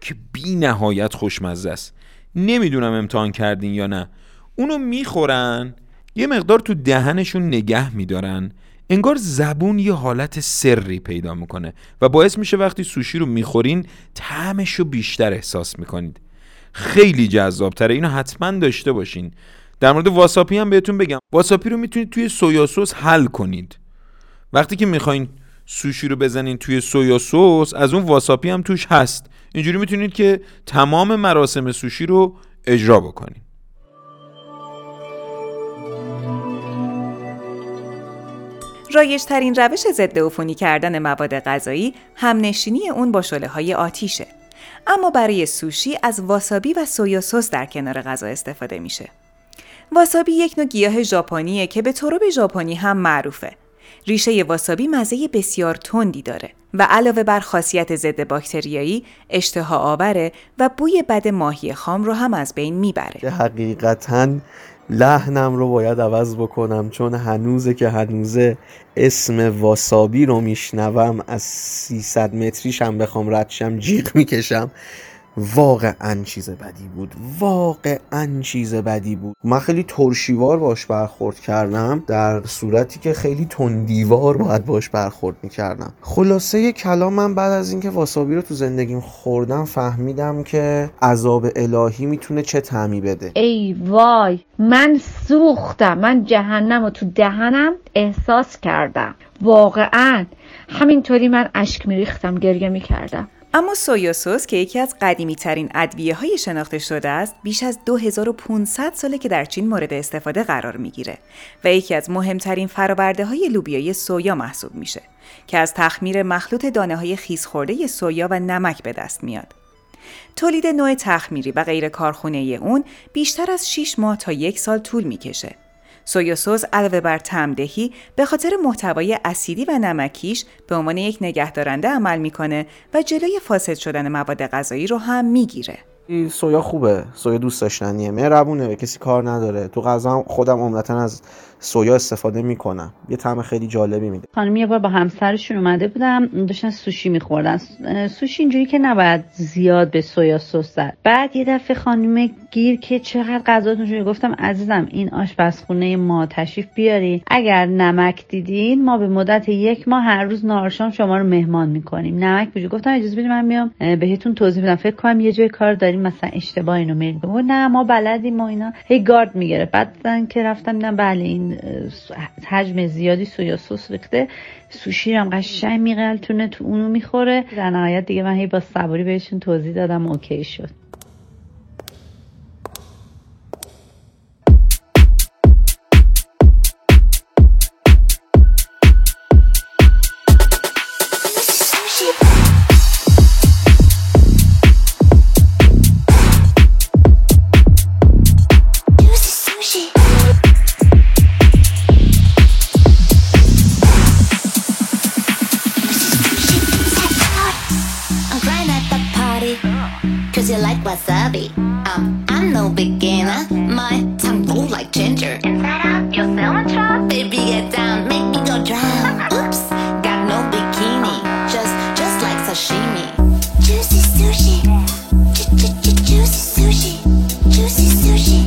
Speaker 3: که بی نهایت خوشمزه است. نمی‌دونم امتحان کردین یا نه. اونو می‌خورن یه مقدار تو دهنشون نگه میدارن. انگار زبون یه حالت سری پیدا می‌کنه و باعث میشه وقتی سوشی رو می‌خورین طعمش رو بیشتر احساس می‌کنید. خیلی جذاب تره اینو حتما داشته باشین. در مورد واساپی هم بهتون بگم. واساپی رو می‌تونید توی سویا سس حل کنید. وقتی که می‌خواین سوشی رو بزنین توی سویا سس از اون واساپی هم توش هست اینجوری می‌تونید که تمام مراسم سوشی رو اجرا بکنید
Speaker 8: رایج ترین روش ضد عفونی کردن مواد غذایی همنشینی اون با شله های آتیشه. اما برای سوشی از واسابی و سویا سس در کنار غذا استفاده میشه. واسابی یک نوع گیاه ژاپنیه که به طرب ژاپنی هم معروفه. ریشه واسابی مزه بسیار تندی داره و علاوه بر خاصیت ضد باکتریایی اشتها آوره و بوی بد ماهی خام رو هم از بین می‌بره.
Speaker 15: حقیقتاً لحنم رو باید عوض بکنم چون هنوزه که هنوزه اسم واسابی رو میشنوم از 300 متریش هم بخوام ردشم جیغ می‌کشم واقعا چیز بدی بود. واقعا چیز بدی بود. من خیلی ترشیوار باش برخورد کردم در صورتی که خیلی تندیوار باید باش برخورد می‌کردم. خلاصه کلام من بعد از اینکه واسابی رو تو زندگیم خوردم فهمیدم که عذاب الهی می‌تونه چه تعمی بده.
Speaker 12: ای وای من سوختم. من جهنم رو تو دهنم احساس کردم. واقعا. همینطوری من اشک میریختم گریه می‌کردم.
Speaker 8: اما سویا سس که یکی از قدیمی ترین ادویه های شناخته شده است بیش از 2500 ساله که در چین مورد استفاده قرار می‌گیره و یکی از مهمترین فرآورده های لوبیای سویا محسوب میشه که از تخمیر مخلوط دانه های خیس خورده سویا و نمک به دست میاد. تولید نوع تخمیری و غیر کارخونه اون بیشتر از 6 ماه تا یک سال طول می‌کشه. soya sauce علاوه بر طعم‌دهی به خاطر محتوای اسیدی و نمکیش به عنوان یک نگهدارنده عمل می‌کنه و جلوی فاسد شدن مواد غذایی رو هم می‌گیره.
Speaker 15: سویا خوبه. سویا دوست داشتنیه. مهربونه. به کسی کار نداره. تو غذا خودم عمدتا از سویا استفاده می‌کنم. یه طعم خیلی جالبی میده.
Speaker 12: خانم یه بار با همسرشون اومده بودم داشتن سوشی میخوردن. سوشی اینجوری که نباید زیاد به soya sauce زد. بعد یه دفعه خانم گیر که چقدر غذاتون شوره گفتم عزیزم این آشپزخونه ما تشریف بیاری. اگر نمک دیدین ما به مدت یک ماه هر روز ناهار شام شما رو مهمان می‌کنیم. نمک بجو. گفتم اجازه بدید من میام بهتون توضیح بدم. فکر کنم یه جای کار داریم مثلا اشتباه اینو میل نه ما بلدیم ما اینا. هی گارد می‌گیره بعد که رفتم دیدم بله این حجم زیادی سویا سس ریخته. سوشی هم قشنگ میقلتونه تو اونو می‌خوره. در نهایت دیگه من هی با صبوری بهشون توضیح دادم اوکی شد.
Speaker 3: wasabi. Um,
Speaker 38: I'm no beginner. My tongue don't like ginger. Inside out, you're selling. Baby, get down, make me go drown. Oops, got no bikini. Just, just like sashimi. Juicy sushi. Juicy sushi. Juicy sushi.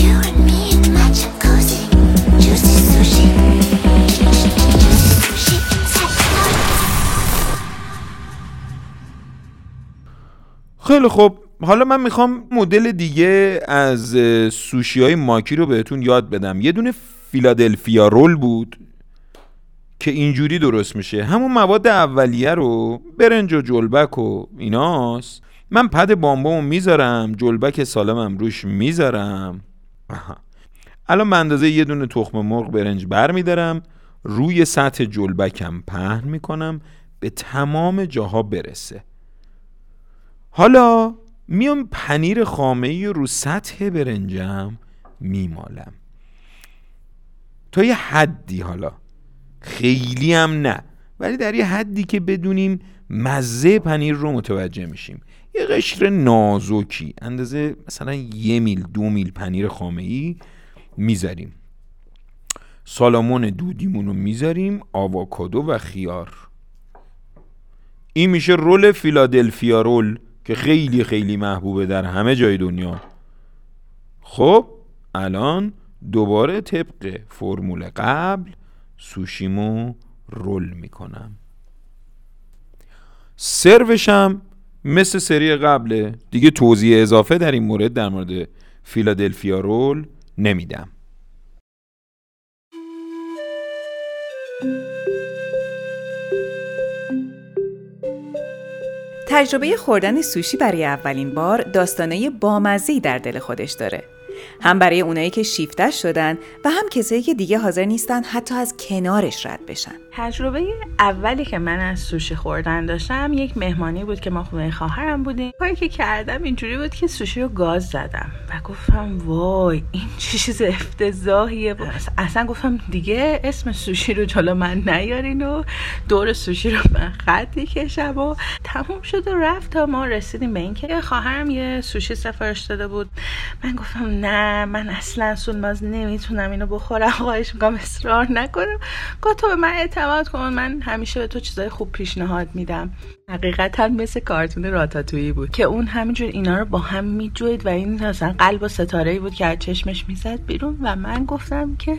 Speaker 38: You and me in my jacuzzi. Juicy sushi. Juicy sushi.
Speaker 3: Gulligop حالا من می‌خوام مدل دیگه از سوشی های ماکی رو بهتون یاد بدم. یه دونه فیلادلفیا رول بود که اینجوری درست میشه. همون مواد اولیه رو برنج و جلبک و ایناست. من پد بامبامو می‌ذارم جلبک سالمم روش می‌ذارم. الان به اندازه یه دونه تخم مرغ برنج بر میدارم. روی سطح جلبکم پهن می‌کنم. به تمام جاها برسه. حالا میام پنیر خامه رو سطح برنجم میمالم. تا یه حدی حالا. خیلی هم نه. ولی در یه حدی که بدونیم مزه پنیر رو متوجه میشیم. یه قشر نازکی. اندازه مثلا یه میل دو میل پنیر خامه ای می‌ذاریم. سالامون دودیمون رو می‌ذاریم. آواکادو و خیار. این میشه رول فیلادلفیا رول. که خیلی خیلی محبوبه در همه جای دنیا. خب الان دوباره طبق فرمول قبل سوشیمو رول می‌کنم. سروشم مثل سری قبله. دیگه توضیح اضافه در این مورد در مورد فیلادلفیا رول نمیدم.
Speaker 8: تجربه خوردن سوشی برای اولین بار داستانه بامزه‌ای در دل خودش داره. هم برای اونایی که شیفتش شدن و هم کسایی که دیگه حاضر نیستن حتی از کنارش رد بشن.
Speaker 16: تجربه اولی که من از سوشی خوردن داشتم یک مهمانی بود که ما خونه خواهرم بودیم. کاری که کردم اینجوری بود که سوشی رو گاز زدم و گفتم وای این چه چیز افتضاحیه. اصلا گفتم دیگه اسم سوشی رو جلو من نیارین و دور سوشی رو من خطی کشم و تموم شد و رفت تا ما رسیدیم به اینکه خواهرم یه سوشی سفارش داده بود. من گفتم نه من اصلا سولماز نمی‌تونم اینو بخورم خواهش می‌کنم اصرار نکنم. گفت تو به من اعتماد کن من همیشه به تو چیزای خوب پیشنهاد میدم. حقیقتا مثل کارتون راتاتویی بود که اون همینجور اینا رو با هم میجوید و این اصلا قلب و ستاره بود که از چشمش می‌زد بیرون و من گفتم که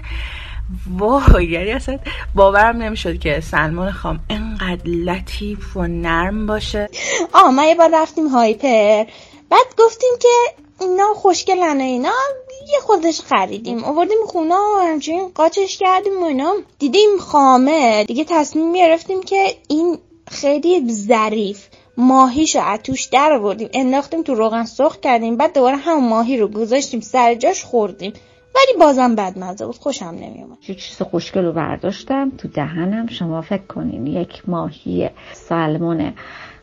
Speaker 16: وای یعنی اصلا باورم نمی‌شد که سلمان خام انقدر لطیف و نرم باشه.
Speaker 13: آه ما یه بار رفتیم هایپر. بعد گفتیم که اینا خوشگلن اینا. یه خودش خریدیم. آوردیم خونه و همچنین قاچش کردیم و اینا. دیدیم خامه. دیگه تصمیم گرفتیم که این خیلی ظریف. ماهیشو از توش در آوردیم. انداختیم تو روغن سرخ کردیم. بعد دوباره همون ماهی رو گذاشتیم سر جاش خوردیم. ولی بازم بد مزه بود. خوشم نمیومد
Speaker 39: یه چیز خوشگل رو برداشتم. تو دهنم. شما فکر کنین یک ماهی سلمون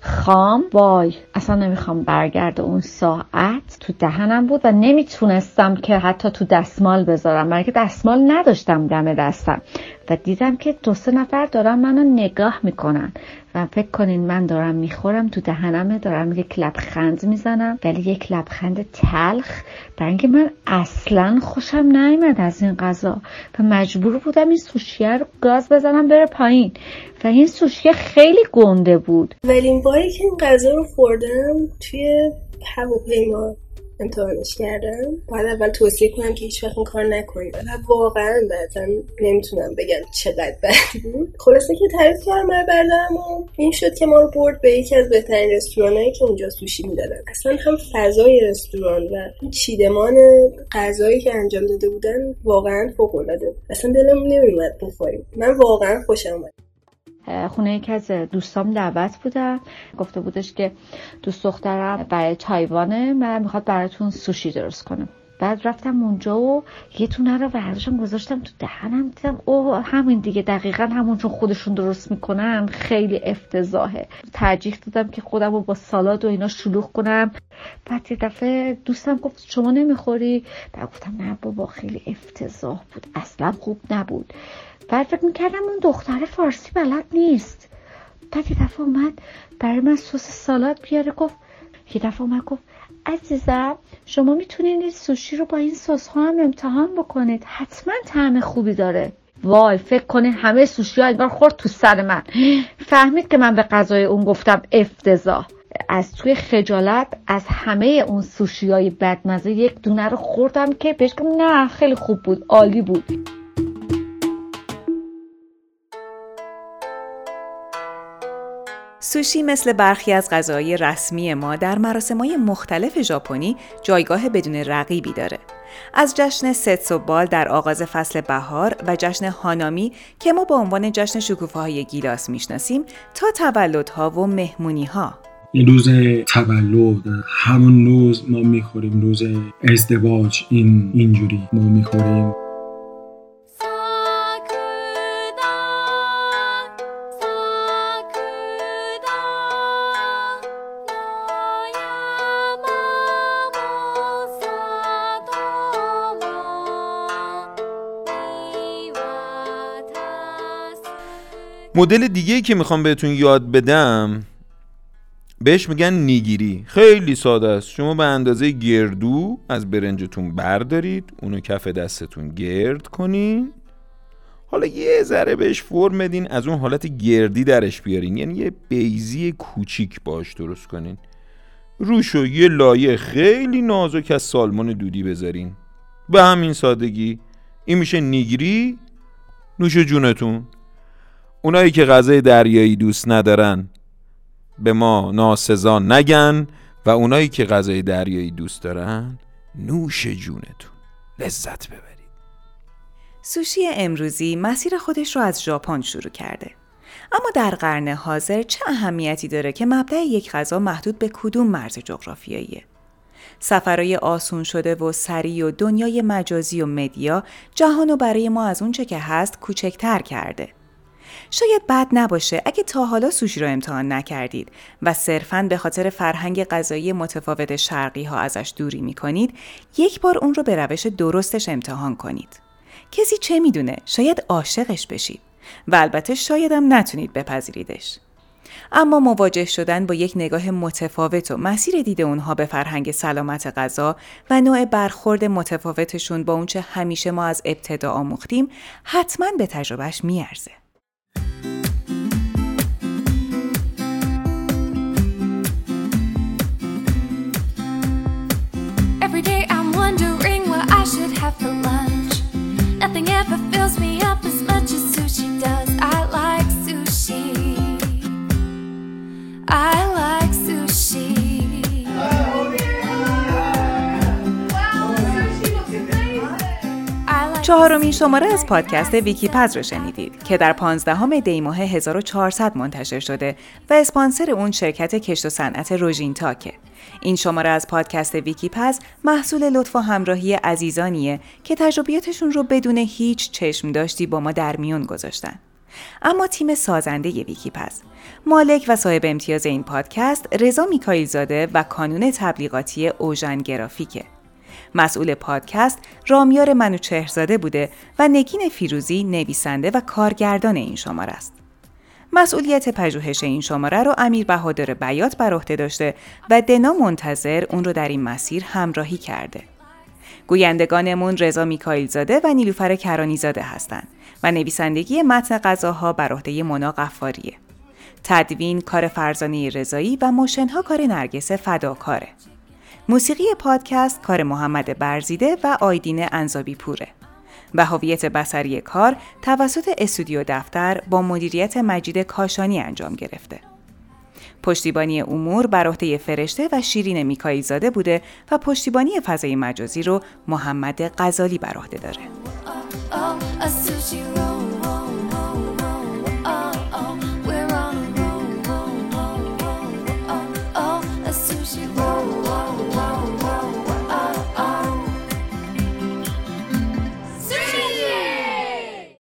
Speaker 39: خام. وای اصلا نمی‌خوام برگرد اون ساعت. تو دهنم بود و نمی‌تونستم که حتی تو دستمال بذارم. برای که دستمال نداشتم دم دستم. و دیدم که دو سه نفر دارن منو نگاه می‌کنن. و فکر کنین من دارم می‌خورم تو دهنمه دارم یک لبخند می‌زنم ولی یک لبخند تلخ. برای اینکه من اصلا خوشم نیامد از این غذا و مجبور بودم این سوشیه رو گاز بزنم بره پایین. و این سوشیه خیلی گنده بود.
Speaker 29: ولی این باری که این غذا رو خوردم توی هواپیما. امتحانش کردم. باید اول توصیه کنم که هیچ وقت این کار نکنید و واقعا بعدا نمی‌تونم بگم چقدر بد بود. خلاصه که تعریف کردم بردارم و این شد که ما رو برد به یکی از بهترین رستورانهایی که اونجا سوشی می‌دادن. اصلا هم فضای رستوران و چیدمان غذایی که انجام داده بودن واقعا فوق العاده اصلا دلمون نمیومد بخوریم. من واقعا خوشم اومد.
Speaker 39: خونه یکی از دوستام دعوت بودم گفته بودش که دوست دخترم برای تایوانه من می‌خواد براتون سوشی درست کنم. بعد رفتم اونجا و یه تونه رو برداشتم گذاشتم تو دهنم. دیدم او همین دیگه. دقیقا همون چون خودشون درست می‌کنن. خیلی افتضاحه. ترجیح دادم که خودم رو با سالاد و اینا شلوغ کنم. بعد یه دفعه دوستم گفت شما نمی‌خوری؟ بعد گفتم نه بابا خیلی افتضاح بود. اصلا خوب نبود. بعد فکر می‌کردم اون دختر فارسی بلد نیست. بعد یه دفعه اومد برای من سس سالاد بیاره گفت یه دفعه اومد گفت عزیزم شما می‌تونید این سوشی رو با این سس ها هم امتحان بکنید. حتما طعم خوبی داره. وای فکر کنه همه سوشی ها انگار خورد تو سر من. فهمید که من به غذای اون گفتم افتضاح. از توی خجالت از همه اون سوشی های بدمزه یک دونه رو خوردم که بهش نه خیلی خوب بود عالی بود.
Speaker 8: سوشی مثل برخی از غذاهای رسمی ما در مراسمهای مختلف ژاپنی جایگاه بدون رقیبی داره. از جشن ستسوبال در آغاز فصل بهار و جشن هانامی که ما با عنوان جشن شکوفه گیلاس می‌شناسیم تا تولدها و مهمونی ها.
Speaker 18: روز تولد همون روز ما می‌خوریم روز ازدواج این اینجوری ما می‌خوریم
Speaker 3: مدل دیگه که می‌خوام بهتون یاد بدم بهش میگن نیگیری. خیلی ساده است. شما به اندازه گردو از برنجتون بردارید اونو کف دستتون گرد کنین. حالا یه ذره بهش فرم بدین از اون حالت گردی درش بیارین. یعنی یه بیزی کوچیک باش درست کنین. روشو یه لایه خیلی نازک از سالمون دودی بذارین. به همین سادگی. این میشه نیگری نوش جونتون. اونایی که غذای دریایی دوست ندارن به ما ناسزا نگن و اونایی که غذای دریایی دوست دارن نوش جونتون لذت ببرید
Speaker 8: سوشی امروزی مسیر خودش رو از ژاپن شروع کرده. اما در قرن حاضر چه اهمیتی داره که مبدع یک غذا محدود به کدوم مرز جغرافیاییه؟ سفرهای آسون شده و سریع و دنیای مجازی و مدیا جهان و برای ما از اونچه که هست کوچکتر کرده. شاید بد نباشه اگه تا حالا سوشی رو امتحان نکردید و صرفاً به خاطر فرهنگ غذایی متفاوت شرقی ها ازش دوری می کنید یک بار اون رو به روش درستش امتحان کنید. کسی چه می‌دونه شاید عاشقش بشید و البته شایدم نتونید بپذیریدش. اما مواجه شدن با یک نگاه متفاوت و مسیر دید اونها به فرهنگ سلامت غذا و نوع برخورد متفاوتشون با اونچه همیشه ما از ابتدا آموختیم حتما به تجربهش میارزه. شماره از پادکست ویکی پز رو شنیدید که در 15 دی ماه 1400 منتشر شده و اسپانسر اون شرکت کشت و صنعت روژین تاکه. این شماره از پادکست ویکی پز محصول لطف و همراهی عزیزانیه که تجربیاتشون رو بدون هیچ چشم داشتی با ما در میون گذاشتن. اما تیم سازنده ویکی پز مالک و صاحب امتیاز این پادکست رضا میکایل زاده و کانون تبلیغاتی اوژن گرافیکه. مسئول پادکست رامیار منوچهرزاده بوده و نگین فیروزی نویسنده و کارگردان این شماره است. مسئولیت پژوهش این شماره رو امیر بهادر بیات بر عهده داشته و دنا منتظر اون رو در این مسیر همراهی کرده. گویندگانمون رضا میکائیل زاده و نیلوفر کرانی زاده هستند و نویسندگی متن غذاها بر عهده مونا قفاریه. تدوین کار فرزانه رضایی و موشنها کار نرگس فداکاره. موسیقی پادکست کار محمد برزیده و آیدین انزابی پوره. و هویت بسری کار توسط استودیو دفتر با مدیریت مجید کاشانی انجام گرفته. پشتیبانی امور بر عهده فرشته و شیرین میکایی زاده بوده و پشتیبانی فضای مجازی رو محمد غزالی بر عهده داره.